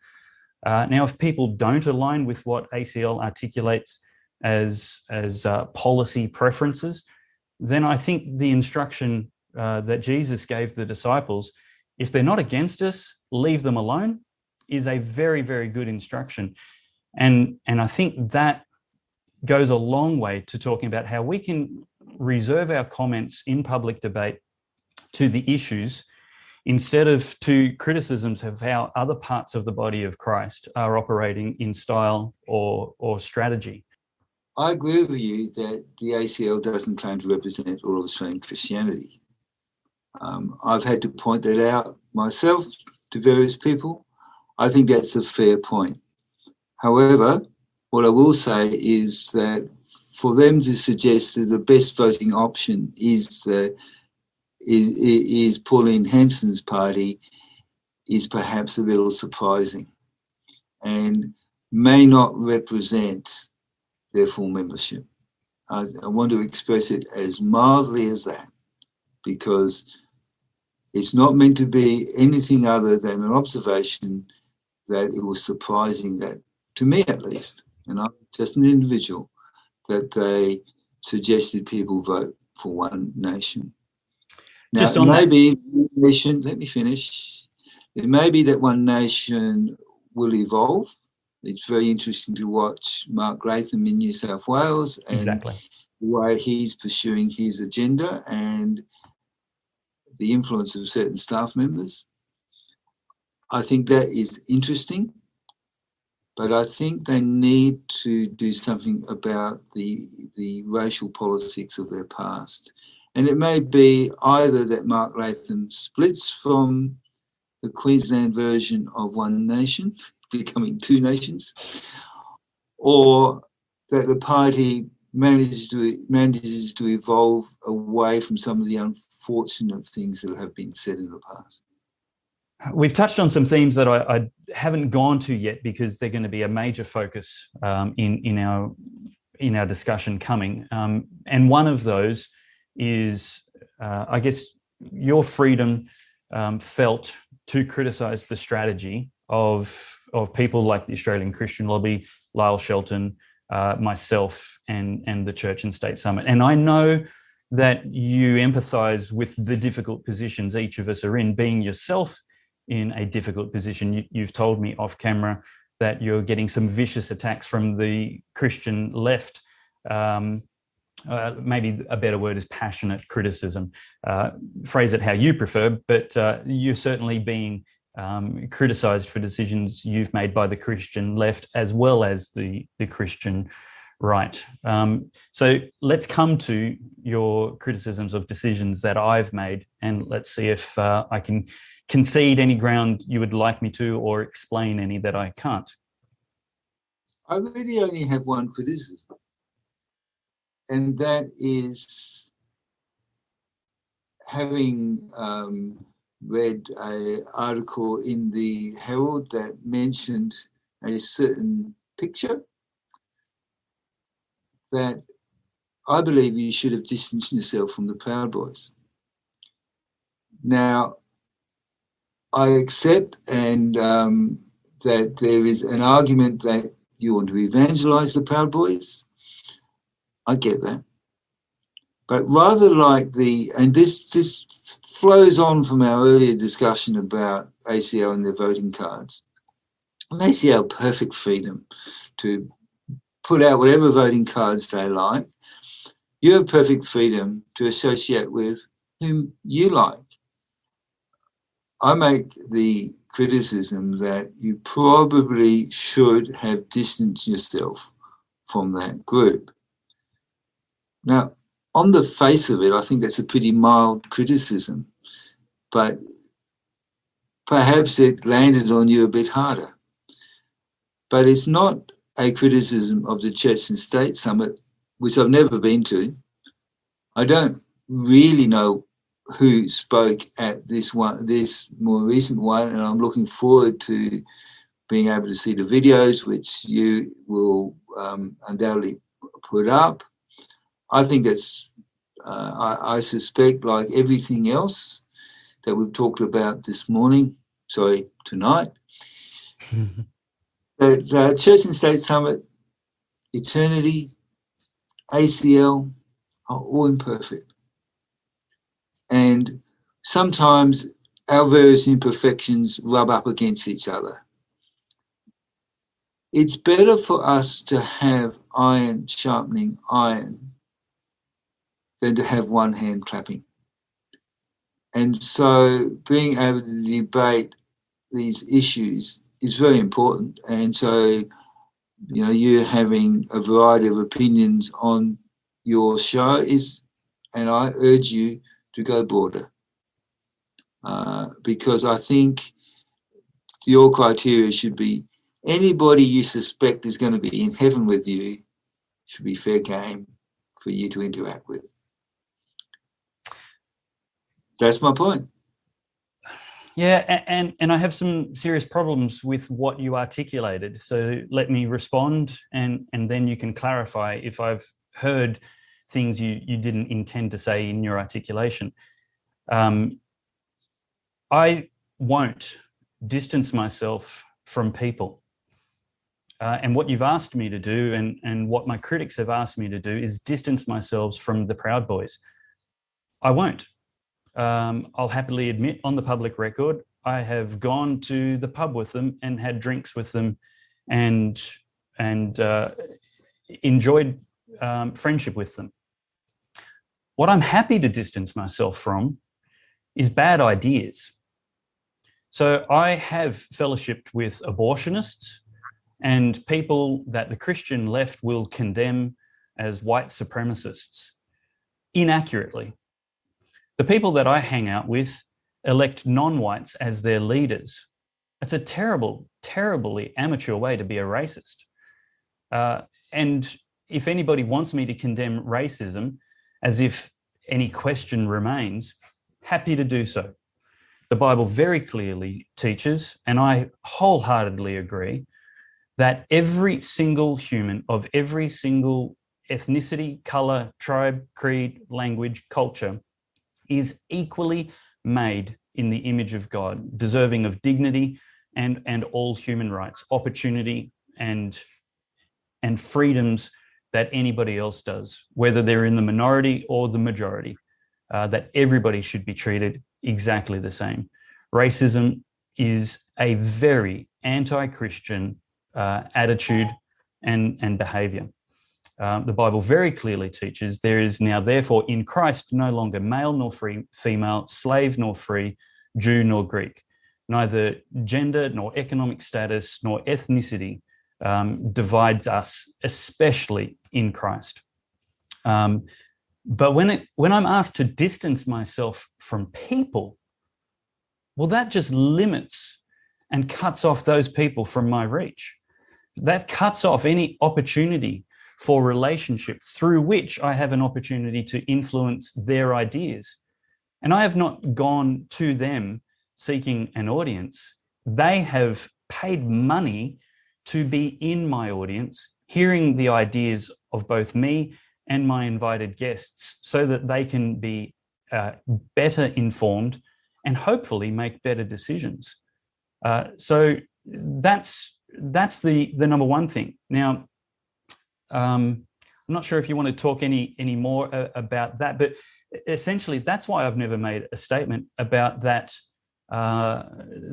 Uh, now, if people don't align with what ACL articulates as, as uh, policy preferences, then I think the instruction uh, that Jesus gave the disciples, if they're not against us, leave them alone, is a very, very good instruction. And, and I think that goes a long way to talking about how we can reserve our comments in public debate to the issues instead of to criticisms of how other parts of the body of Christ are operating in style or, or strategy. I agree with you that the ACL doesn't claim to represent all of Australian Christianity. Um, I've had to point that out myself to various people. I think that's a fair point. However, what I will say is that for them to suggest that the best voting option is the is, is Pauline Hanson's party is perhaps a little surprising and may not represent their full membership. I, I want to express it as mildly as that because it's not meant to be anything other than an observation that it was surprising that, to me at least, and I'm just an individual, that they suggested people vote for one nation. Now, just on maybe that. nation, let me finish. It may be that one nation will evolve. It's very interesting to watch Mark Latham in New South Wales and exactly. the way he's pursuing his agenda and the influence of certain staff members. I think that is interesting, but I think they need to do something about the the racial politics of their past. And it may be either that Mark Latham splits from the Queensland version of One Nation, becoming two nations, or that the party manages to manages to evolve away from some of the unfortunate things that have been said in the past. We've touched on some themes that I, I haven't gone to yet because they're going to be a major focus um, in in our in our discussion coming. Um, and one of those is, uh, I guess, your freedom um, felt to criticise the strategy of of people like the Australian Christian Lobby, Lyle Shelton, uh, myself, and and the Church and State Summit. And I know that you empathise with the difficult positions each of us are in, being yourself in a difficult position. You, you've told me off camera that you're getting some vicious attacks from the Christian left. Um, uh, maybe a better word is passionate criticism. Uh, phrase it how you prefer, but uh, you're certainly being um, criticized for decisions you've made by the Christian left as well as the, the Christian right. Um, so let's come to your criticisms of decisions that I've made, and let's see if uh, I can concede any ground you would like me to or explain any that I can't. I really only have one criticism and that is having um, read an article in the Herald that mentioned a certain picture that I believe you should have distanced yourself from the Proud Boys. Now, I accept and um, that there is an argument that you want to evangelize the Proud Boys. I get that. But rather like the, and this this flows on from our earlier discussion about ACL and their voting cards. And ACL perfect freedom to put out whatever voting cards they like. You have perfect freedom to associate with whom you like. I make the criticism that you probably should have distanced yourself from that group. Now, on the face of it, I think that's a pretty mild criticism, but perhaps it landed on you a bit harder. But it's not a criticism of the Church and State Summit, which I've never been to. I don't really know who spoke at this one, this more recent one, and I'm looking forward to being able to see the videos, which you will um, undoubtedly put up. I think that's, uh, I, I, suspect, like everything else that we've talked about this morning, sorry, tonight, that uh, Church and State Summit, Eternity, ACL are all imperfect. And sometimes our various imperfections rub up against each other. It's better for us to have iron sharpening iron than to have one hand clapping. And so being able to debate these issues is very important. And so, you know, you having a variety of opinions on your show is, and I urge you to go broader. Uh, because I think your criteria should be anybody you suspect is going to be in heaven with you should be fair game for you to interact with. That's my point. Yeah, a- and and I have some serious problems with what you articulated. So let me respond, and and then you can clarify if I've heard things you you didn't intend to say in your articulation. Um, I won't distance myself from people. Uh, and what you've asked me to do, and, and what my critics have asked me to do, is distance myself from the Proud Boys. I won't. Um, I'll happily admit on the public record, I have gone to the pub with them and had drinks with them, and and uh, enjoyed um, friendship with them. What I'm happy to distance myself from is bad ideas. So I have fellowshipped with abortionists and people that the Christian left will condemn as white supremacists inaccurately. The people that I hang out with elect non whites as their leaders. It's a terrible, terribly amateur way to be a racist. Uh, and if anybody wants me to condemn racism as if any question remains, happy to do so. The Bible very clearly teaches, and I wholeheartedly agree, that every single human of every single ethnicity, color, tribe, creed, language, culture is equally made in the image of God, deserving of dignity and, and all human rights, opportunity and, and freedoms that anybody else does, whether they're in the minority or the majority, uh, that everybody should be treated exactly the same. Racism is a very anti Christian uh, attitude and, and behavior. Um, the Bible very clearly teaches there is now, therefore, in Christ no longer male nor free, female, slave nor free, Jew nor Greek. Neither gender nor economic status nor ethnicity um, divides us, especially in Christ. Um, but when it when I'm asked to distance myself from people, well, that just limits and cuts off those people from my reach. That cuts off any opportunity for relationship through which I have an opportunity to influence their ideas. And I have not gone to them seeking an audience. They have paid money to be in my audience, hearing the ideas of both me and my invited guests so that they can be uh, better informed and hopefully make better decisions. Uh, so that's that's the the number one thing. Now, um, I'm not sure if you want to talk any any more uh, about that, but essentially that's why I've never made a statement about that uh,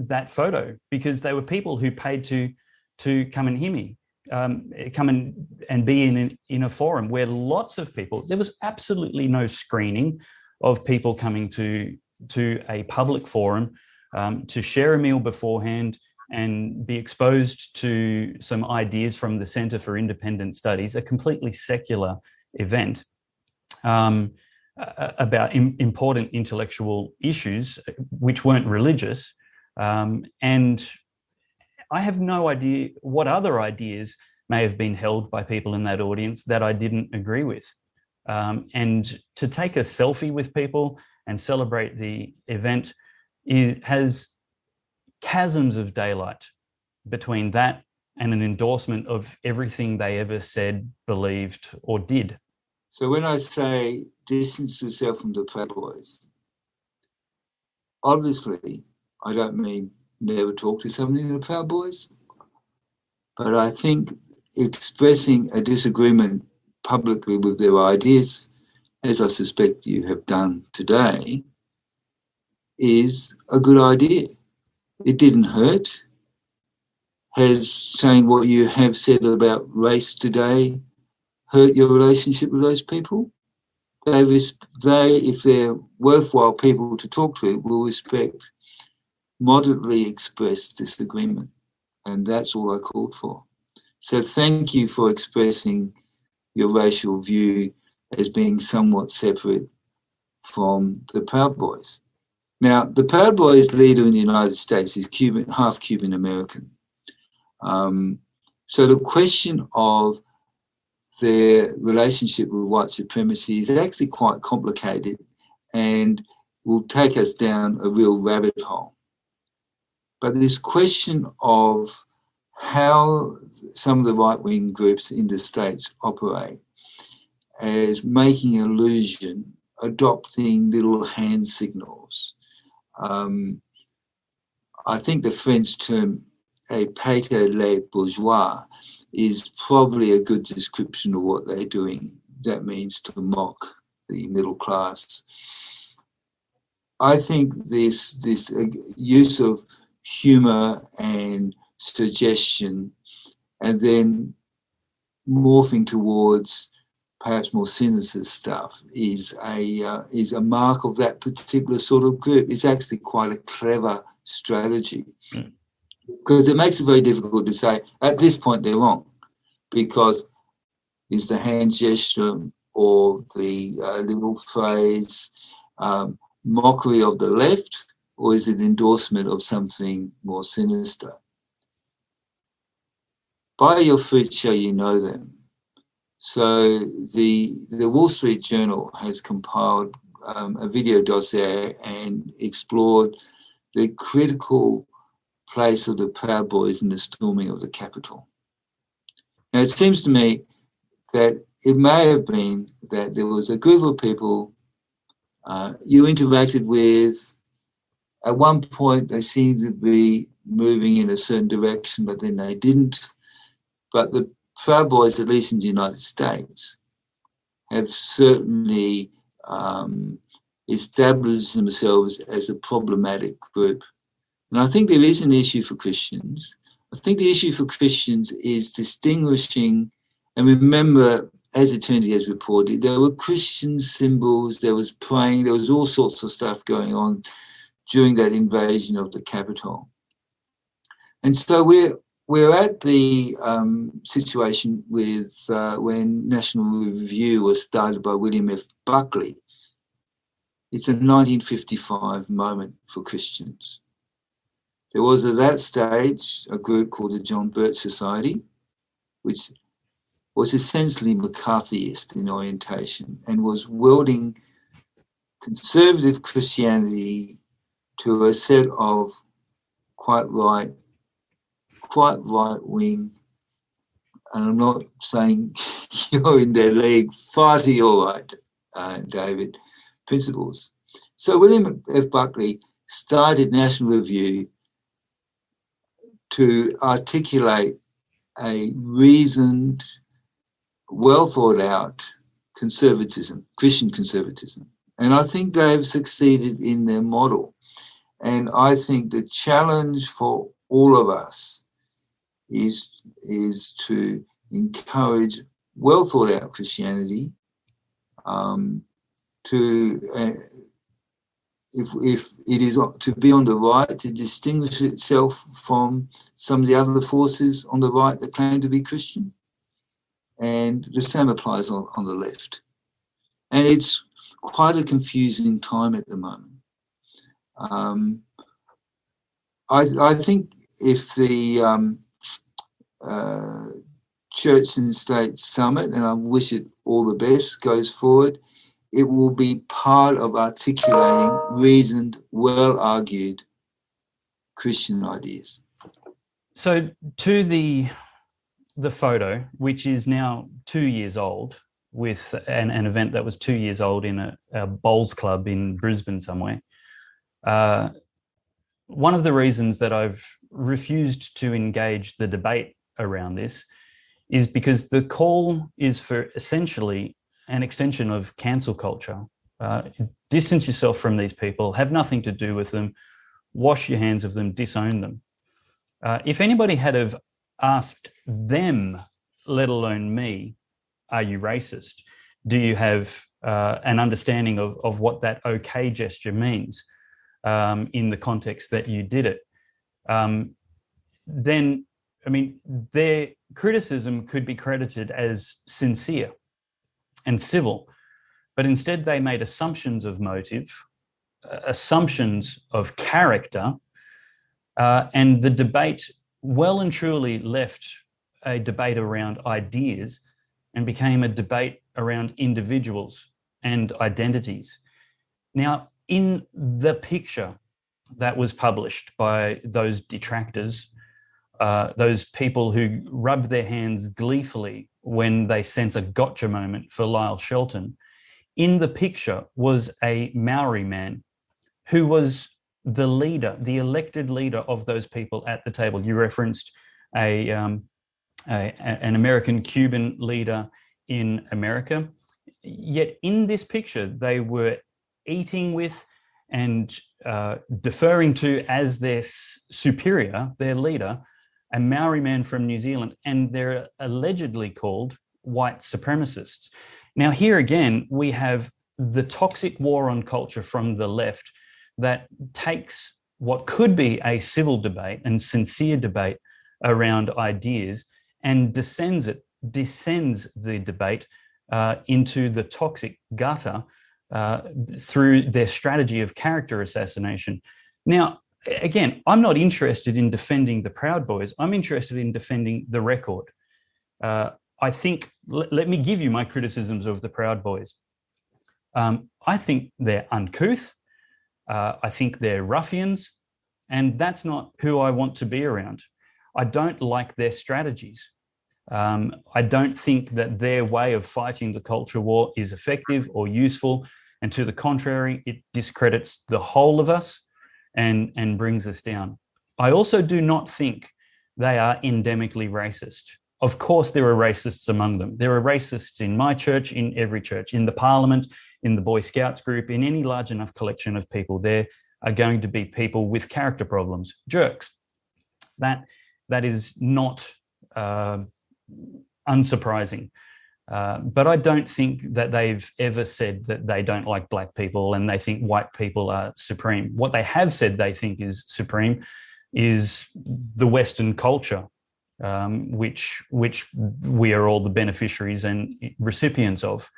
that photo because they were people who paid to to come and hear me, um, come and and be in in a forum where lots of people. There was absolutely no screening of people coming to to a public forum um, to share a meal beforehand and be exposed to some ideas from the Center for Independent Studies, a completely secular event um, about Im- important intellectual issues which weren't religious. Um, and I have no idea what other ideas may have been held by people in that audience that I didn't agree with. Um, and to take a selfie with people and celebrate the event is, has chasms of daylight between that and an endorsement of everything they ever said, believed, or did. So when I say distance yourself from the Proud Boys, obviously I don't mean never talk to somebody in the Proud Boys, but I think expressing a disagreement publicly with their ideas, as I suspect you have done today, is a good idea it didn't hurt. Has saying what you have said about race today hurt your relationship with those people? They, they, if they're worthwhile people to talk to, will respect moderately expressed disagreement. And that's all I called for. So thank you for expressing your racial view as being somewhat separate from the Proud Boys. Now, the Proud Boys leader in the United States is Cuban, half Cuban American. Um, so the question of their relationship with white supremacy is actually quite complicated, and will take us down a real rabbit hole. But this question of how some of the right wing groups in the States operate as making illusion, adopting little hand signals. Um, I think the French term épater les bourgeois is probably a good description of what they're doing. That means to mock the middle class. I think this this uh, use of humor and suggestion, and then morphing towards perhaps more sinister stuff is a uh, is a mark of that particular sort of group. It's actually quite a clever strategy mm. because it makes it very difficult to say at this point they're wrong because is the hand gesture or the uh, little phrase um, mockery of the left or is it endorsement of something more sinister? By your fruit shall you know them. So the the Wall Street Journal has compiled um, a video dossier and explored the critical place of the Proud Boys in the storming of the Capitol. Now it seems to me that it may have been that there was a group of people uh, you interacted with at one point, they seemed to be moving in a certain direction, but then they didn't. But the Proud Boys, at least in the United States, have certainly um, established themselves as a problematic group. And I think there is an issue for Christians. I think the issue for Christians is distinguishing, and remember, as Eternity has reported, there were Christian symbols, there was praying, there was all sorts of stuff going on during that invasion of the Capitol. And so we're we're at the um, situation with uh, when National Review was started by William F. Buckley. It's a 1955 moment for Christians. There was at that stage a group called the John Birch Society, which was essentially McCarthyist in orientation and was wielding conservative Christianity to a set of quite right, quite right wing, and I'm not saying you're in their league, to your right, uh, David, principles. So William F. Buckley started National Review to articulate a reasoned, well thought out conservatism, Christian conservatism. And I think they've succeeded in their model. And I think the challenge for all of us is, is to encourage well thought out Christianity, um, to uh, if, if it is to be on the right, to distinguish itself from some of the other forces on the right that claim to be Christian. And the same applies on, on the left. And it's quite a confusing time at the moment. Um, I, I, think if the um, uh, Church and State Summit, and I wish it all the best, goes forward, it will be part of articulating reasoned, well argued Christian ideas. So, to the the photo, which is now two years old, with an, an event that was two years old in a, a bowls club in Brisbane somewhere. Uh, one of the reasons that I've refused to engage the debate around this is because the call is for essentially an extension of cancel culture. Uh, distance yourself from these people, have nothing to do with them, wash your hands of them, disown them. Uh, if anybody had have asked them, let alone me, are you racist? Do you have uh, an understanding of, of what that okay gesture means? Um, in the context that you did it, um, then I mean, their criticism could be credited as sincere and civil, but instead they made assumptions of motive, uh, assumptions of character, uh, and the debate well and truly left a debate around ideas and became a debate around individuals and identities. Now, in the picture that was published by those detractors, uh, those people who rub their hands gleefully when they sense a gotcha moment for Lyle Shelton, in the picture was a Maori man who was the leader, the elected leader of those people at the table. You referenced a, um, a an American Cuban leader in America. Yet in this picture, they were eating with and uh, deferring to as their superior, their leader, a Maori man from New Zealand, and they're allegedly called white supremacists. Now, here again, we have the toxic war on culture from the left that takes what could be a civil debate and sincere debate around ideas and descends it, descends the debate uh, into the toxic gutter uh, through their strategy of character assassination. Now, again, I'm not interested in defending the Proud Boys. I'm interested in defending the record. Uh, I think, let, let, me give you my criticisms of the Proud Boys. Um, I think they're uncouth. Uh, I think they're ruffians. And that's not who I want to be around. I don't like their strategies. Um, I don't think that their way of fighting the culture war is effective or useful. And to the contrary, it discredits the whole of us and, and brings us down. I also do not think they are endemically racist. Of course, there are racists among them. There are racists in my church, in every church, in the parliament, in the Boy Scouts group, in any large enough collection of people. There are going to be people with character problems, jerks. That, that is not uh, unsurprising. Uh, but I don't think that they've ever said that they don't like black people and they think white people are supreme. What they have said they think is supreme is the Western culture, um, which which we are all the beneficiaries and recipients of.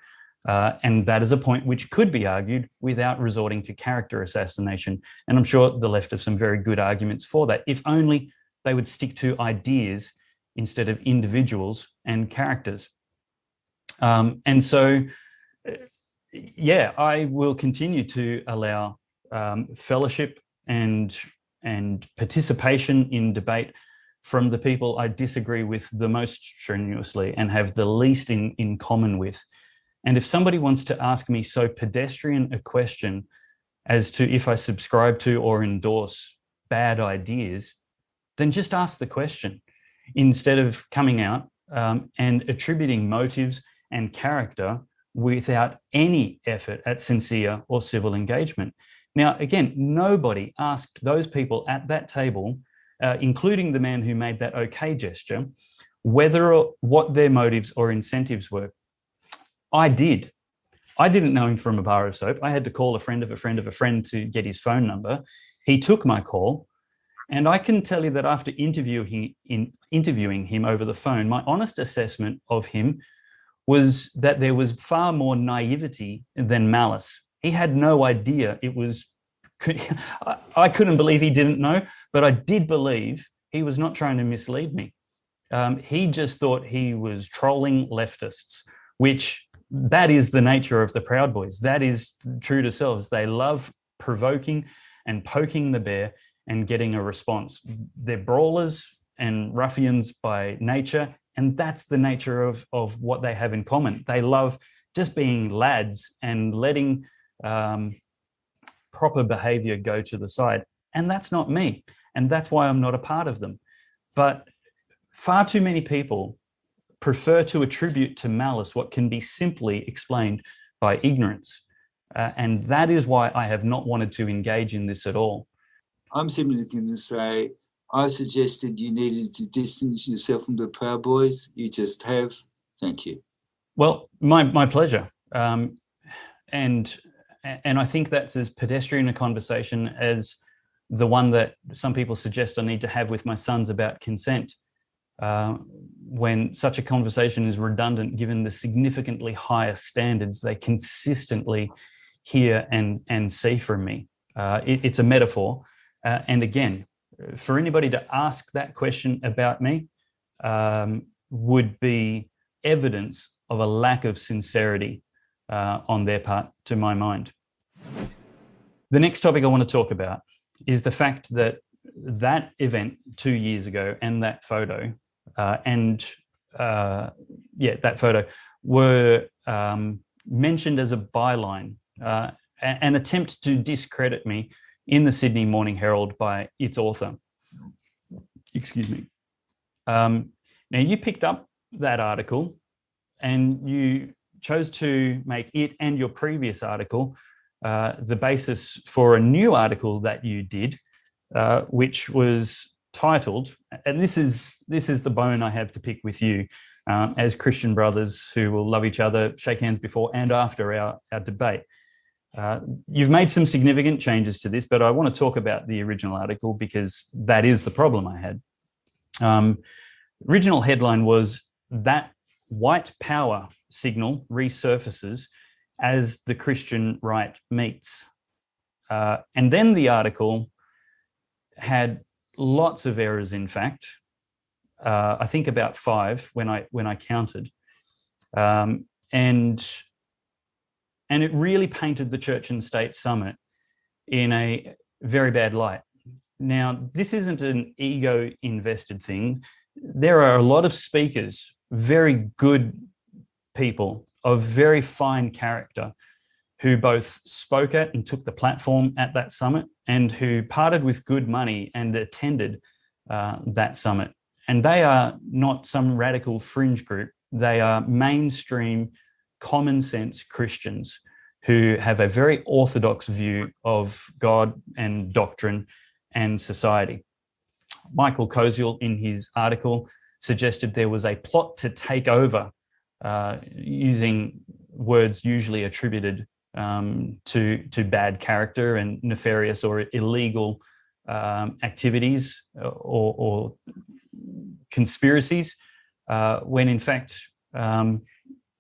Uh, and that is a point which could be argued without resorting to character assassination. And I'm sure the left have some very good arguments for that, if only they would stick to ideas instead of individuals and characters. Um, and so, uh, yeah, I will continue to allow um, fellowship and and participation in debate from the people I disagree with the most strenuously and have the least in, in common with. And if somebody wants to ask me so pedestrian a question as to if I subscribe to or endorse bad ideas, then just ask the question instead of coming out um, and attributing motives and character without any effort at sincere or civil engagement. Now, again, nobody asked those people at that table, uh, including the man who made that okay gesture, whether or what their motives or incentives were. I did. I didn't know him from a bar of soap. I had to call a friend of a friend of a friend to get his phone number. He took my call. And I can tell you that after interviewing, in, interviewing him over the phone, my honest assessment of him was that there was far more naivety than malice. He had no idea it was. I couldn't believe he didn't know, but I did believe he was not trying to mislead me. Um, he just thought he was trolling leftists, which that is the nature of the Proud Boys. That is true to selves. They love provoking and poking the bear and getting a response. They're brawlers and ruffians by nature, and that's the nature of, of what they have in common. They love just being lads and letting um, proper behavior go to the side. And that's not me. And that's why I'm not a part of them. But far too many people prefer to attribute to malice what can be simply explained by ignorance. Uh, and that is why I have not wanted to engage in this at all. I'm simply going to say I suggested you needed to distance yourself from the Proud Boys. You just have. Thank you. Well, my my pleasure. Um, and and I think that's as pedestrian a conversation as the one that some people suggest I need to have with my sons about consent. Uh, when such a conversation is redundant, given the significantly higher standards they consistently hear and and see from me. Uh, it, it's a metaphor, uh, and again, for anybody to ask that question about me um, would be evidence of a lack of sincerity uh, on their part, to my mind. The next topic I want to talk about is the fact that that event two years ago and that photo uh, and uh, yeah, that photo were um, mentioned as a byline, uh, an attempt to discredit me in the Sydney Morning Herald by its author. Excuse me. Um, now, you picked up that article and you chose to make it and your previous article uh, the basis for a new article that you did, uh, which was titled, and this is this is the bone I have to pick with you, um, as Christian brothers who will love each other, shake hands before and after our, our debate. Uh, you've made some significant changes to this, but I want to talk about the original article because that is the problem I had. Um, original headline was that white power signal resurfaces as the Christian right meets. Uh, and then the article had lots of errors, in fact. Uh, I think about five when I when I counted, um, and and it really painted the church and state summit in a very bad light. Now, this isn't an ego invested thing. There are a lot of speakers, very good people of very fine character who both spoke at and took the platform at that summit and who parted with good money and attended uh, that summit. And they are not some radical fringe group, they are mainstream, common sense Christians who have a very orthodox view of God and doctrine and society. Michael Koziol, in his article, suggested there was a plot to take over uh, using words usually attributed um, to to bad character and nefarious or illegal um, activities uh, or, or conspiracies, uh, when in fact um,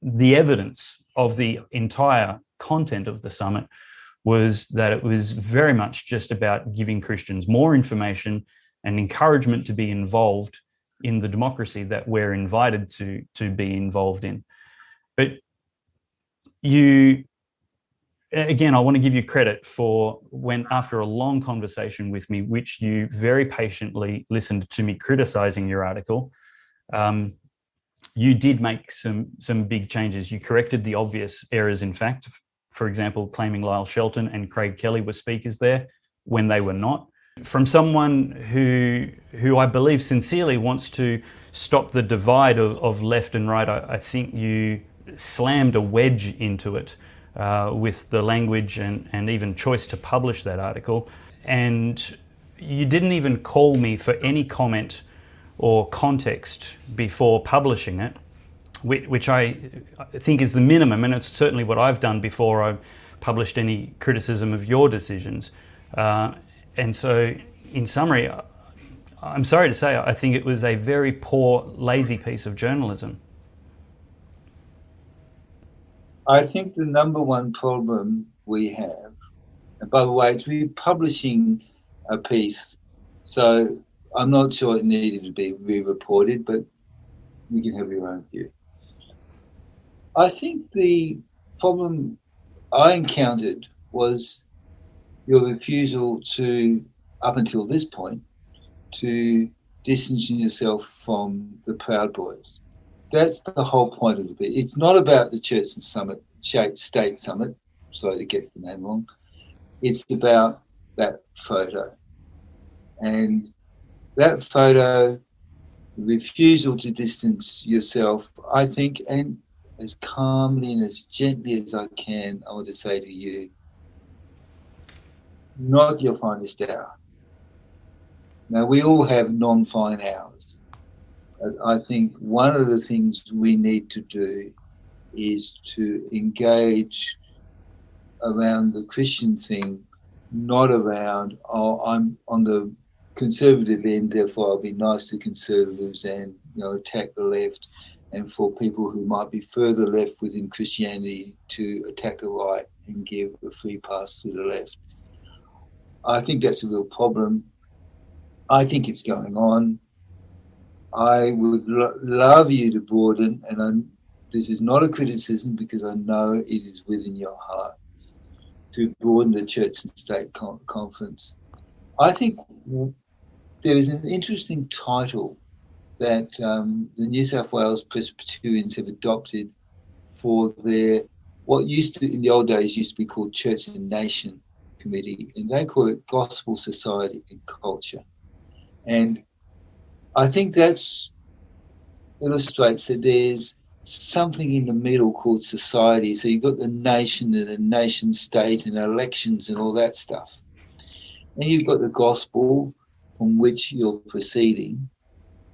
the evidence of the entire content of the summit was that it was very much just about giving Christians more information and encouragement to be involved in the democracy that we're invited to to be involved in. But you again, I want to give you credit for when, after a long conversation with me, which you very patiently listened to me criticizing your article, um, you did make some some big changes. You corrected the obvious errors. In fact, for example, claiming Lyle Shelton and Craig Kelly were speakers there when they were not from someone who who I believe sincerely wants to stop the divide of, of left and right. I, I, think you slammed a wedge into it uh, with the language and, and even choice to publish that article. And you didn't even call me for any comment or context before publishing it, which, I think is the minimum, and it's certainly what I've done before I've published any criticism of your decisions. Uh, and so, in summary, I'm sorry to say, I think it was a very poor, lazy piece of journalism. I think the number one problem we have, by the way, it's republishing a piece, so I'm not sure it needed to be re reported, but you can have your own view. I think the problem I encountered was your refusal to, up until this point, to distance yourself from the Proud Boys. That's the whole point of the bit. It's not about the Church and Summit, State Summit, sorry to get the name wrong. It's about that photo. And that photo, refusal to distance yourself, I think, and as calmly and as gently as I can, I want to say to you, not your finest hour. Now, we all have non fine hours. I think one of the things we need to do is to engage around the Christian thing, not around, oh, I'm on the conservative end, therefore I'll be nice to conservatives and you know attack the left, and for people who might be further left within Christianity to attack the right and give a free pass to the left. I think that's a real problem. I think it's going on. I would lo- love you to broaden, and I, this is not a criticism because I know it is within your heart. to broaden the church and state con- conference. I think there is an interesting title that um, the New South Wales Presbyterians have adopted for their what used to in the old days used to be called Church and Nation Committee, and they call it Gospel Society and Culture. And I think that's illustrates that there's something in the middle called society. So you've got the nation and the nation state and elections and all that stuff. And you've got the gospel from which you're proceeding.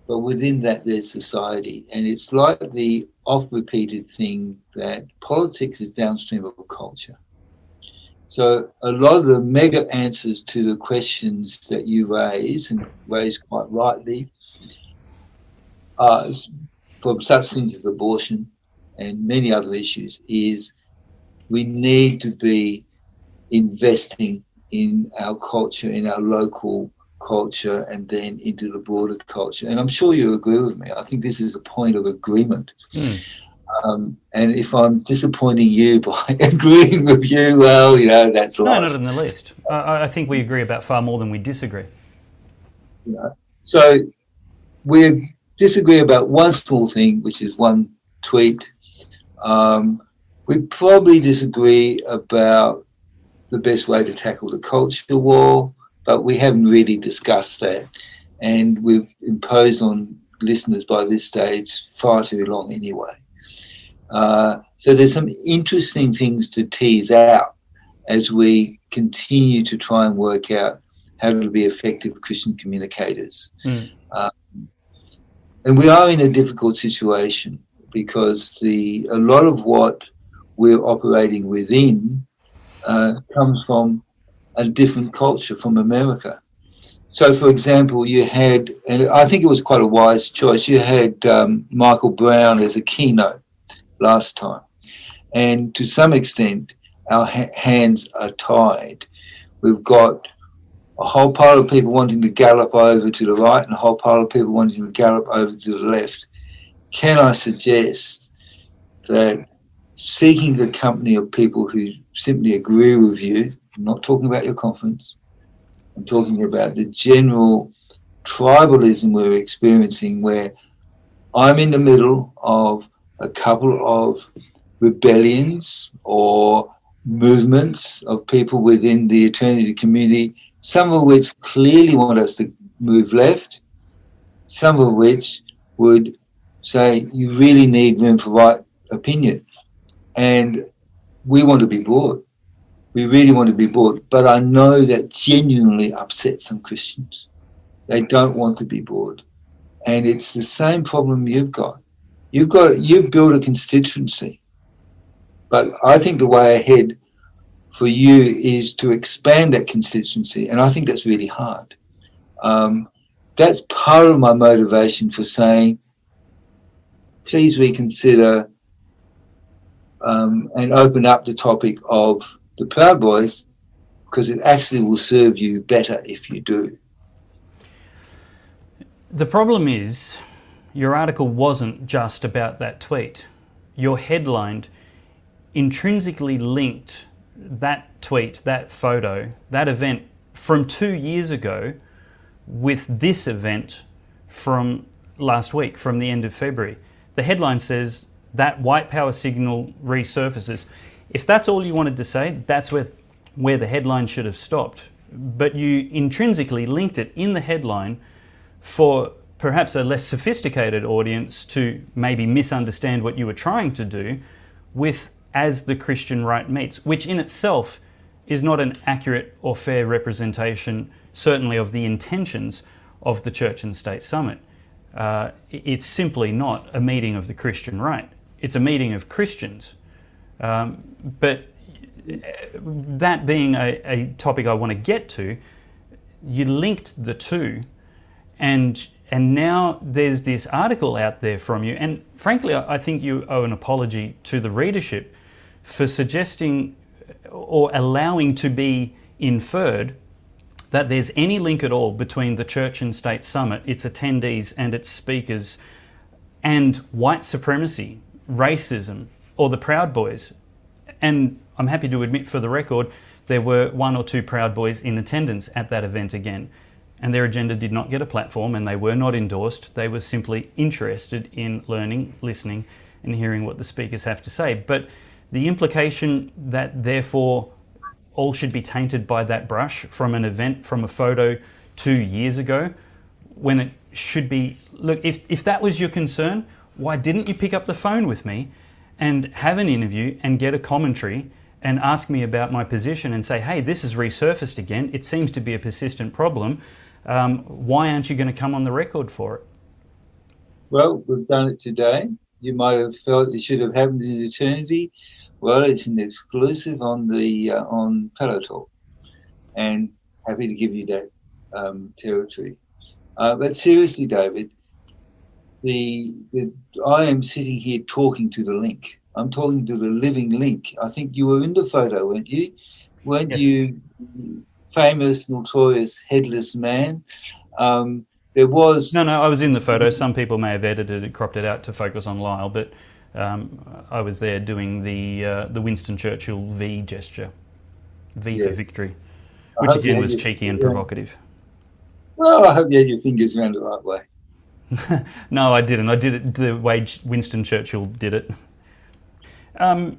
But within that, there's society. And it's like the oft repeated thing that politics is downstream of culture. So a lot of the mega answers to the questions that you raise and raise quite rightly uh, from such things as abortion and many other issues is we need to be investing in our culture, in our local culture, and then into the broader culture. And I'm sure you agree with me. I think this is a point of agreement. Mm. Um, and if I'm disappointing you by agreeing with you, well, you know, that's life. No, not in the least. I, I think we agree about far more than we disagree. Yeah. So we disagree about one small thing, which is one tweet. Um, we probably disagree about the best way to tackle the culture war, but we haven't really discussed that. And we've imposed on listeners by this stage far too long anyway. Uh, so there's some interesting things to tease out as we continue to try and work out how to be effective Christian communicators. Mm. Um, and we are in a difficult situation because the a lot of what we're operating within uh, comes from a different culture from America. So, for example, you had, and I think it was quite a wise choice. You had um, Michael Brown as a keynote last time, and to some extent, our ha- hands are tied. We've got a whole pile of people wanting to gallop over to the right and a whole pile of people wanting to gallop over to the left. Can I suggest that seeking the company of people who simply agree with you, I'm not talking about your conference, I'm talking about the general tribalism we're experiencing where I'm in the middle of a couple of rebellions or movements of people within the eternity community some of which clearly want us to move left, some of which would say you really need room for right opinion. And we want to be broad. We really want to be bored. But I know that genuinely upsets some Christians. They don't want to be bored. And it's the same problem you've got. You've got you've built a constituency. But I think the way ahead for you is to expand that constituency. And I think that's really hard. Um, that's part of my motivation for saying, please reconsider um, and open up the topic of the Proud Boys because it actually will serve you better if you do. The problem is, your article wasn't just about that tweet. Your headline intrinsically linked that tweet, that photo, that event from two years ago with this event from last week, from the end of February. The headline says that white power signal resurfaces. If that's all you wanted to say, that's where, where the headline should have stopped. But you intrinsically linked it in the headline for perhaps a less sophisticated audience to maybe misunderstand what you were trying to do with as the Christian right meets, which in itself is not an accurate or fair representation, certainly of the intentions of the Church and State Summit. Uh, it's simply not a meeting of the Christian right. It's a meeting of Christians. Um, but that being a, a topic I want to get to, you linked the two, and and now there's this article out there from you, and frankly, I think you owe an apology to the readership for suggesting or allowing to be inferred that there's any link at all between the Church and State Summit, its attendees, and its speakers, and white supremacy, racism, or the Proud Boys. And I'm happy to admit for the record, there were one or two Proud Boys in attendance at that event again. And their agenda did not get a platform and they were not endorsed. They were simply interested in learning, listening, and hearing what the speakers have to say. But the implication that therefore all should be tainted by that brush from an event, from a photo two years ago, when it should be look, if, if that was your concern, why didn't you pick up the phone with me and have an interview and get a commentary and ask me about my position and say, hey, this has resurfaced again. It seems to be a persistent problem. Um, why aren't you going to come on the record for it? Well, we've done it today. You might have felt it should have happened in eternity. Well, it's an exclusive on the uh, on Pellowe Talk, and happy to give you that um, territory. Uh, but seriously, David, the, the I am sitting here talking to the link. I'm talking to the living link. I think you were in the photo, weren't you? Weren't yes. you famous, notorious headless man? Um, there was no, no. I was in the photo. Some people may have edited it, cropped it out to focus on Lyle, but um, I was there doing the uh, the Winston Churchill V gesture, V yes. for victory, which again was cheeky and provocative. Well, I hope you had your fingers around the right way. no, I didn't. I did it the way Winston Churchill did it. Um,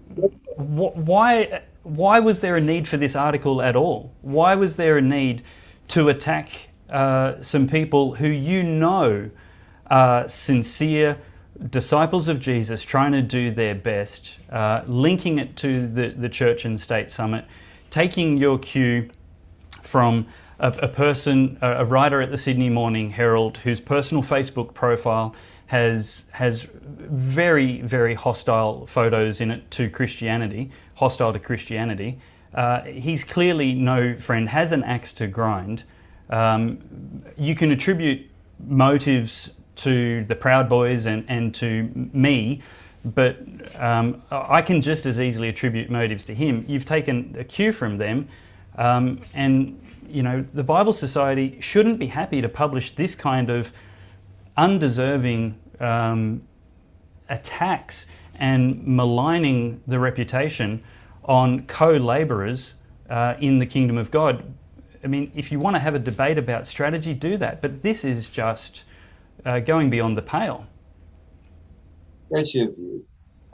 wh- why? Why was there a need for this article at all? Why was there a need to attack uh, some people who you know are sincere disciples of Jesus, trying to do their best, uh, linking it to the, the Church and State Summit, taking your cue from a, a person, a, a writer at the Sydney Morning Herald, whose personal Facebook profile has has very very hostile photos in it to Christianity, hostile to Christianity. Uh, he's clearly no friend, has an axe to grind. Um, you can attribute motives to the Proud Boys and, and to me, but um, I can just as easily attribute motives to him. You've taken a cue from them, um, and you know, the Bible Society shouldn't be happy to publish this kind of undeserving um, attacks and maligning the reputation on co laborers uh, in the kingdom of God. I mean, if you want to have a debate about strategy, do that. But this is just uh, going beyond the pale. That's your view.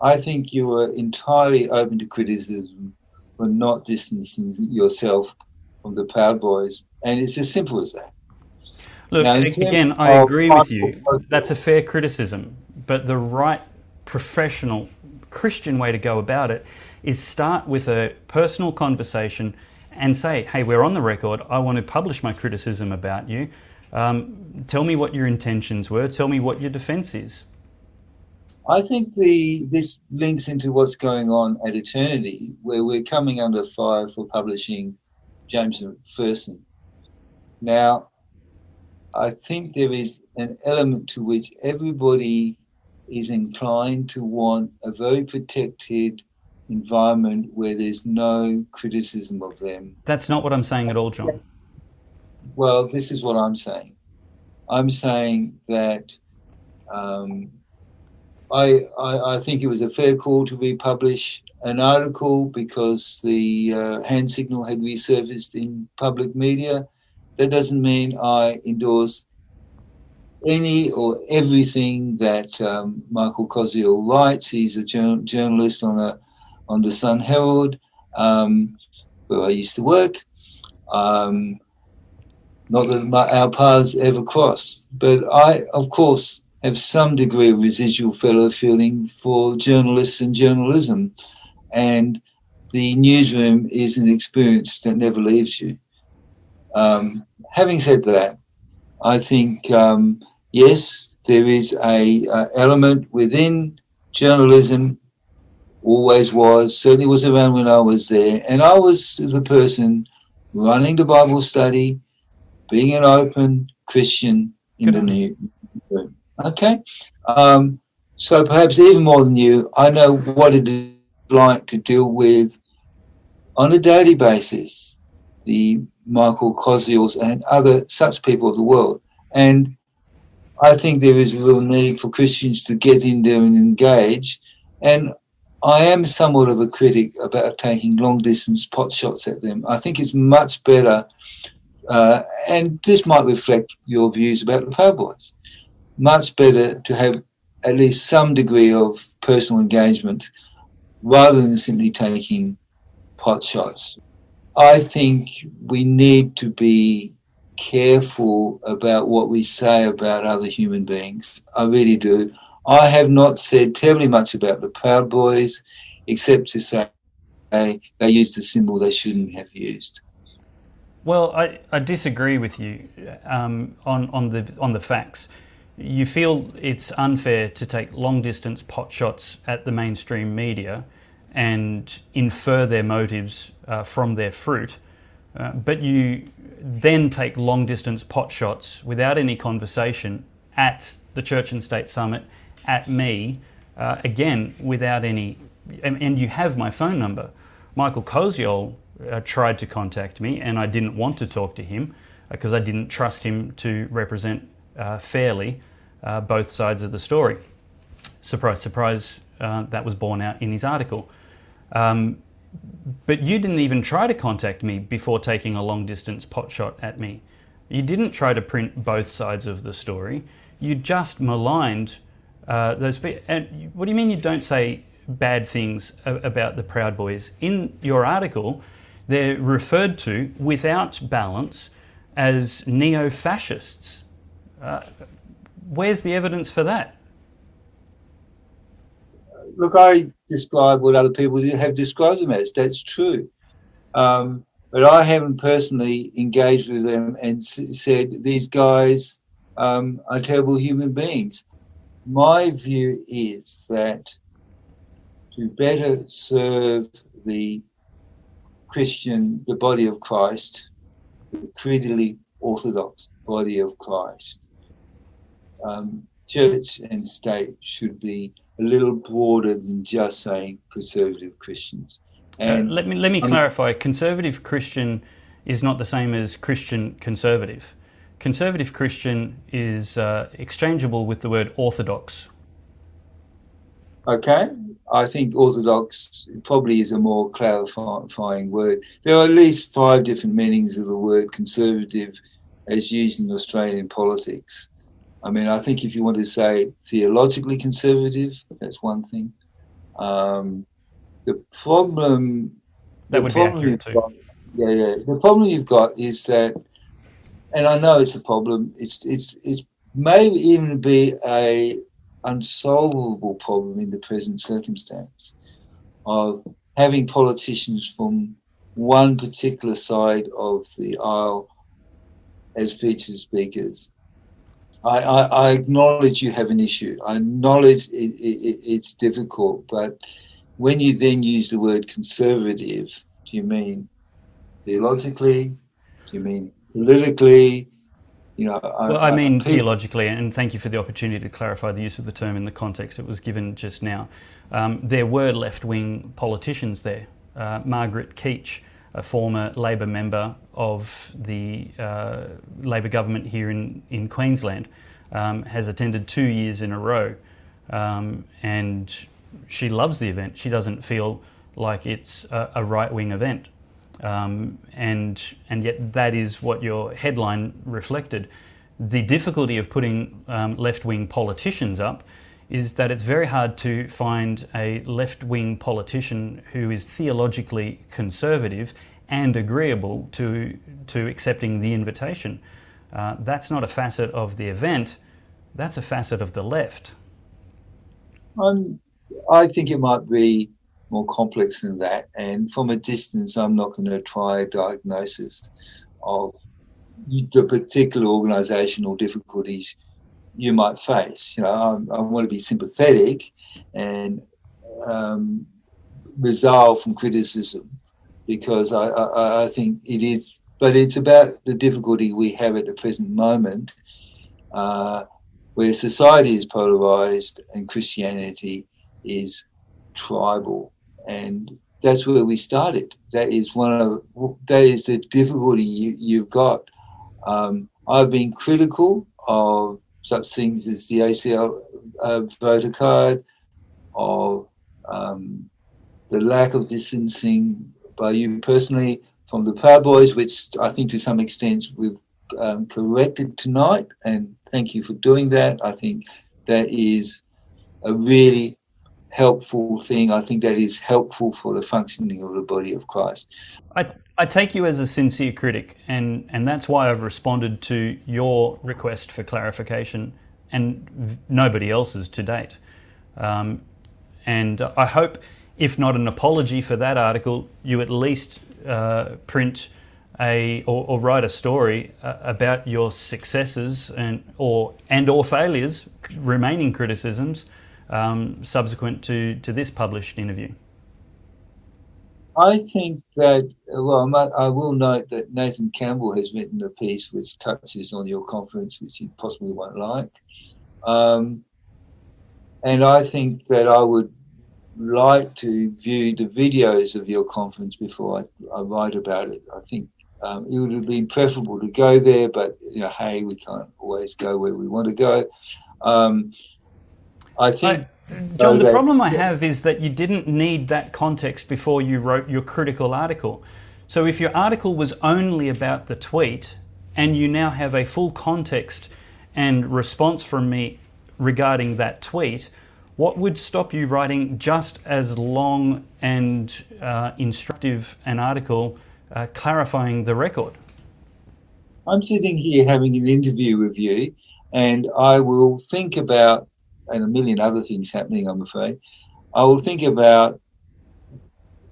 I think you are entirely open to criticism for not distancing yourself from the Proud Boys, and it's as simple as that. Look, now, again, I agree with you. That's a fair criticism, but the right professional Christian way to go about it is start with a personal conversation and say, hey, we're on the record. I want to publish my criticism about you. Um, tell me what your intentions were. Tell me what your defense is. I think the this links into what's going on at Eternity, where we're coming under fire for publishing James McPherson. Now, I think there is an element to which everybody is inclined to want a very protected environment where there's no criticism of them. That's not what I'm saying at all, John. Well, this is what I'm saying. I'm saying that um, I, I, I think it was a fair call to republish an article because the uh, hand signal had resurfaced in public media. That doesn't mean I endorse any or everything that um, Michael Koziol writes. He's a journal- journalist on a on the Sun Herald, um, where I used to work. Um, not that my, our paths ever crossed, but I, of course, have some degree of residual fellow feeling for journalists and journalism. And the newsroom is an experience that never leaves you. Um, having said that, I think um, yes, there is a, a, element within journalism. Always was, certainly was around when I was there, and I was the person running the Bible study, being an open Christian in Good the newsroom. Okay, um, so perhaps even more than you, I know what it is like to deal with on a daily basis the Michael Koziols and other such people of the world. And I think there is a real need for Christians to get in there and engage. And I am somewhat of a critic about taking long distance pot shots at them. I think it's much better, uh, and this might reflect your views about the Proud Boys. Much better to have at least some degree of personal engagement rather than simply taking pot shots. I think we need to be careful about what we say about other human beings. I really do. I have not said terribly much about the Proud Boys, except to say they, they used a symbol they shouldn't have used. Well, I, I disagree with you um, on, on, the, on the facts. You feel it's unfair to take long distance pot shots at the mainstream media and infer their motives uh, from their fruit, uh, but you then take long distance pot shots without any conversation at the Church and State Summit at me, uh, again, without any, and, and, you have my phone number. Michael Koziol uh, tried to contact me, and I didn't want to talk to him because uh, I didn't trust him to represent uh, fairly uh, both sides of the story. Surprise, surprise, uh, that was borne out in his article. Um, but you didn't even try to contact me before taking a long distance pot shot at me. You didn't try to print both sides of the story. You just maligned uh, those people. And what do you mean you don't say bad things about the Proud Boys? In your article, they're referred to without balance as neo fascists. Uh, where's the evidence for that? Look, I describe what other people have described them as. That's true. Um, but I haven't personally engaged with them and said these guys um, are terrible human beings my view is that to better serve the Christian, the body of Christ, the creedally orthodox body of Christ, um, church and state should be a little broader than just saying conservative Christians. Uh, and uh, let me let me clarify: conservative Christian is not the same as Christian conservative. Conservative Christian is uh, exchangeable with the word orthodox. Okay, I think orthodox probably is a more clarifying word. There are at least five different meanings of the word conservative as used in Australian politics. I mean, I think if you want to say theologically conservative, that's one thing. Um, the problem. That the would problem be accurate too. Got, yeah, yeah. The problem you've got is that and I know it's a problem. It's it's it's may even be a unsolvable problem in the present circumstance of having politicians from one particular side of the aisle as featured speakers. I, I, I acknowledge you have an issue. I acknowledge it, it, it's difficult, but when you then use the word conservative, do you mean theologically? Do you mean politically, you know. Well, I, I mean I, theologically, and thank you for the opportunity to clarify the use of the term in the context it was given just now. Um, there were left wing politicians there. Uh, Margaret Keech, a former Labor member of the uh, Labor government here in, in Queensland, um, has attended two years in a row. Um, and she loves the event. She doesn't feel like it's a, a right wing event. Um, and and yet that is what your headline reflected. The difficulty of putting um, left-wing politicians up is that it's very hard to find a left-wing politician who is theologically conservative and agreeable to to accepting the invitation. Uh, that's not a facet of the event. That's a facet of the left. Um, I think it might be more complex than that. And from a distance, I'm not going to try a diagnosis of the particular organizational difficulties you might face. You know, I, I want to be sympathetic and um, resolve from criticism because I, I, I think it is, but it's about the difficulty we have at the present moment. Uh, where society is polarized and Christianity is tribal and that's where we started. That is one of that is the difficulty you, you've got. Um, I've been critical of such things as the ACL uh, voter card, of um, the lack of distancing by you personally from the Proud Boys, which I think to some extent we've um, corrected tonight. And thank you for doing that. I think that is a really helpful thing. I think that is helpful for the functioning of the body of Christ. I, I take you as a sincere critic, and, and that's why I've responded to your request for clarification and nobody else's to date. Um, and I hope, if not an apology for that article, you at least uh, print a or, or, write a story uh, about your successes and or and or failures, remaining criticisms um, subsequent to to this published interview. I think that well, I will note that Nathan Campbell has written a piece which touches on your conference, which you possibly won't like. Um, and I think that I would like to view the videos of your conference before I, I write about it. I think um, it would have been preferable to go there, but you know, hey, we can't always go where we want to go. Um, I think. John, the problem I have is that you didn't need that context before you wrote your critical article. So if your article was only about the tweet and you now have a full context and response from me regarding that tweet, what would stop you writing just as long and uh, instructive an article uh, clarifying the record? I'm sitting here having an interview with you, and I will think about, and a million other things happening, I'm afraid. I will think about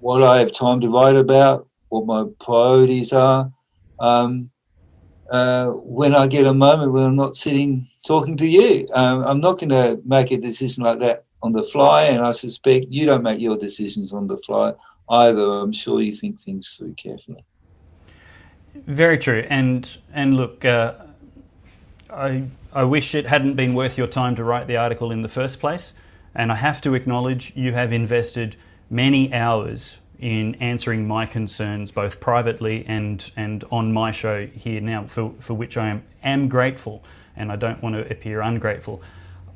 what I have time to write about, what my priorities are. Um, uh, when I get a moment when I'm not sitting talking to you. Um, I'm not going to make a decision like that on the fly, and I suspect you don't make your decisions on the fly either. I'm sure you think things through carefully. Very true, and and look, uh, I I wish it hadn't been worth your time to write the article in the first place, and I have to acknowledge you have invested many hours in answering my concerns, both privately and and on my show here now, for for which I am am grateful and I don't want to appear ungrateful.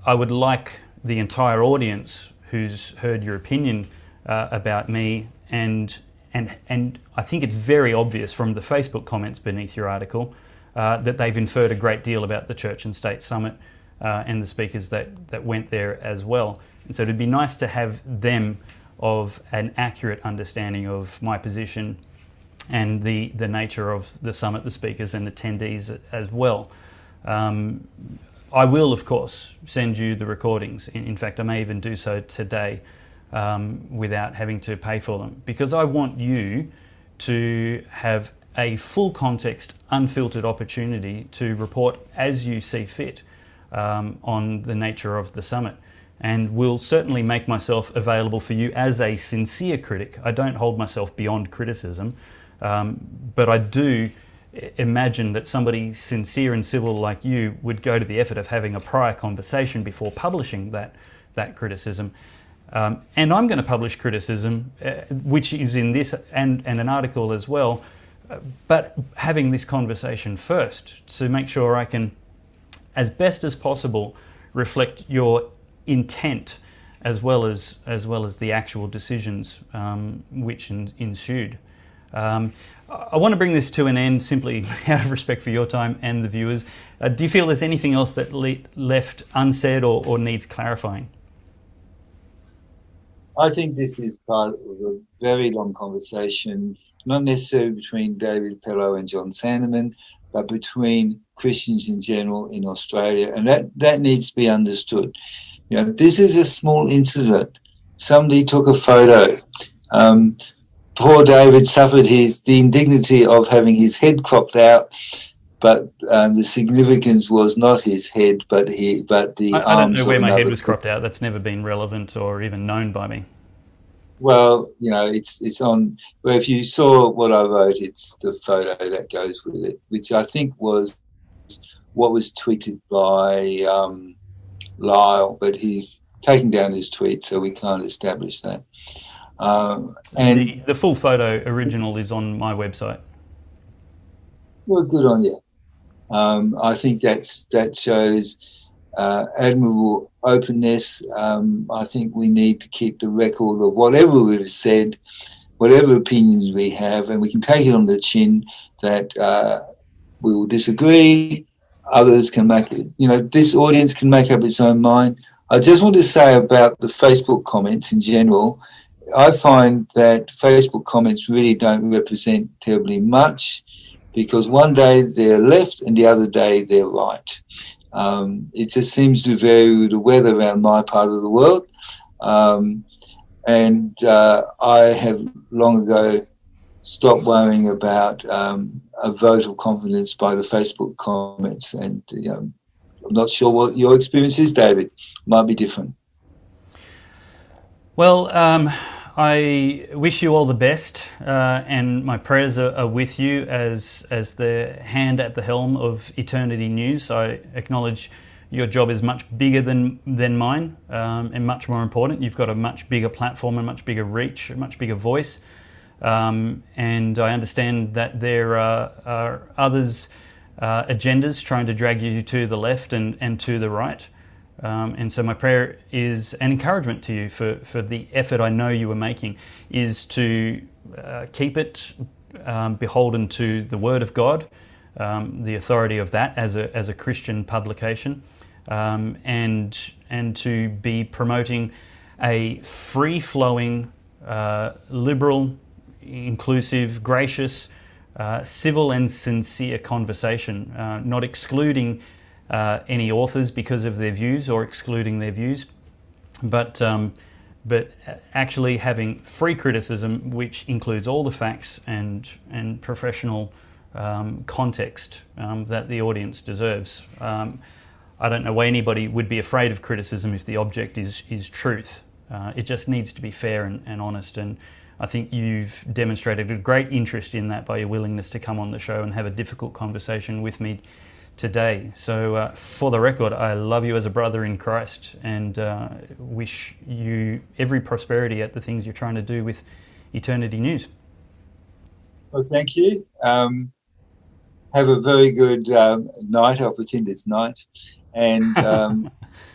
I would like the entire audience who's heard your opinion uh, about me and and and I think it's very obvious from the Facebook comments beneath your article uh, that they've inferred a great deal about the Church and State Summit uh, and the speakers that that went there as well. And so it'd be nice to have them of an accurate understanding of my position and the the nature of the summit, the speakers and attendees as well. Um, I will, of course, send you the recordings. In, in fact, I may even do so today um, without having to pay for them because I want you to have a full context, unfiltered opportunity to report as you see fit um, on the nature of the summit. And will certainly make myself available for you as a sincere critic. I don't hold myself beyond criticism, um, but I do imagine that somebody sincere and civil like you would go to the effort of having a prior conversation before publishing that, that criticism. Um, and I'm going to publish criticism, uh, which is in this and, and an article as well, but having this conversation first to make sure I can, as best as possible, reflect your intent as well as, as, well as the actual decisions um, which in, ensued. Um, I want to bring this to an end simply out of respect for your time and the viewers. Uh, do you feel there's anything else that le- left unsaid or, or, needs clarifying? I think this is part of a very long conversation, not necessarily between David Pellowe and John Sandeman, but between Christians in general in Australia. And that, that needs to be understood. You know, this is a small incident. Somebody took a photo. Um, poor David suffered his the indignity of having his head cropped out, but um, the significance was not his head, but he but the. I, I don't know where my head was cropped out. That's never been relevant or even known by me. Well, you know, it's it's on. Well, if you saw what I wrote, it's the photo that goes with it, which I think was what was tweeted by um, Lyle, but he's taken down his tweet, so we can't establish that. Um, and the, the, full photo original is on my website. Well, good on you. Um, I think that's that shows uh, admirable openness. Um, I think we need to keep the record of whatever we've said, whatever opinions we have, and we can take it on the chin that uh, we will disagree. Others can make it, you know, this audience can make up its own mind. I just want to say about the Facebook comments in general. I find that Facebook comments really don't represent terribly much because one day they're left and the other day they're right. Um, it just seems to vary with the weather around my part of the world. Um, and uh, I have long ago stopped worrying about um, a vote of confidence by the Facebook comments. And you know, I'm not sure what your experience is, David. Might be different. Well, um, I wish you all the best, uh, and my prayers are, are, with you as as the hand at the helm of Eternity News. I acknowledge your job is much bigger than than mine, um, and much more important. You've got a much bigger platform, a much bigger reach, a much bigger voice, um, and I understand that there are, are others' uh, agendas trying to drag you to the left and, and to the right. Um, and so my prayer is an encouragement to you for, for the effort I know you are making is to uh, keep it um, beholden to the Word of God, um, the authority of that as a, as a Christian publication, um, and, and to be promoting a free flowing, uh, liberal, inclusive, gracious, uh, civil, and sincere conversation, uh, not excluding uh, any authors because of their views or excluding their views, but um, but actually having free criticism, which includes all the facts and and professional um, context um, that the audience deserves. Um, I don't know why anybody would be afraid of criticism if the object is is truth. Uh, it just needs to be fair and, and honest and. I think you've demonstrated a great interest in that by your willingness to come on the show and have a difficult conversation with me today. So, uh, for the record, I love you as a brother in Christ and uh, wish you every prosperity at the things you're trying to do with Eternity News. Well, thank you. Um, have a very good um, night. I'll pretend it's night, and um,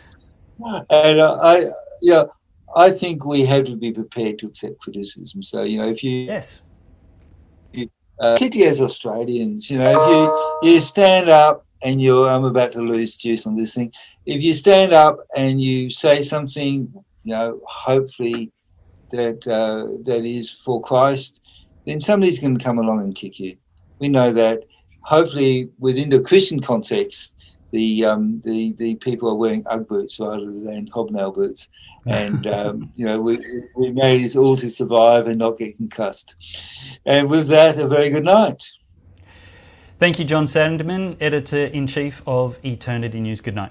and uh, I yeah, I think we have to be prepared to accept criticism. So you know, if you yes. Uh, particularly as Australians, you know, if you, you stand up and you're I'm about to lose juice on this thing. If you stand up and you say something, you know, hopefully that uh, that is for Christ, then somebody's going to come along and kick you. We know that. Hopefully, within the Christian context, the um, the the people are wearing UGG boots rather than hobnail boots, and um, you know we we made this all to survive and not get concussed. And with that, a very good night. Thank you, John Sandeman, editor in chief of Eternity News. Good night.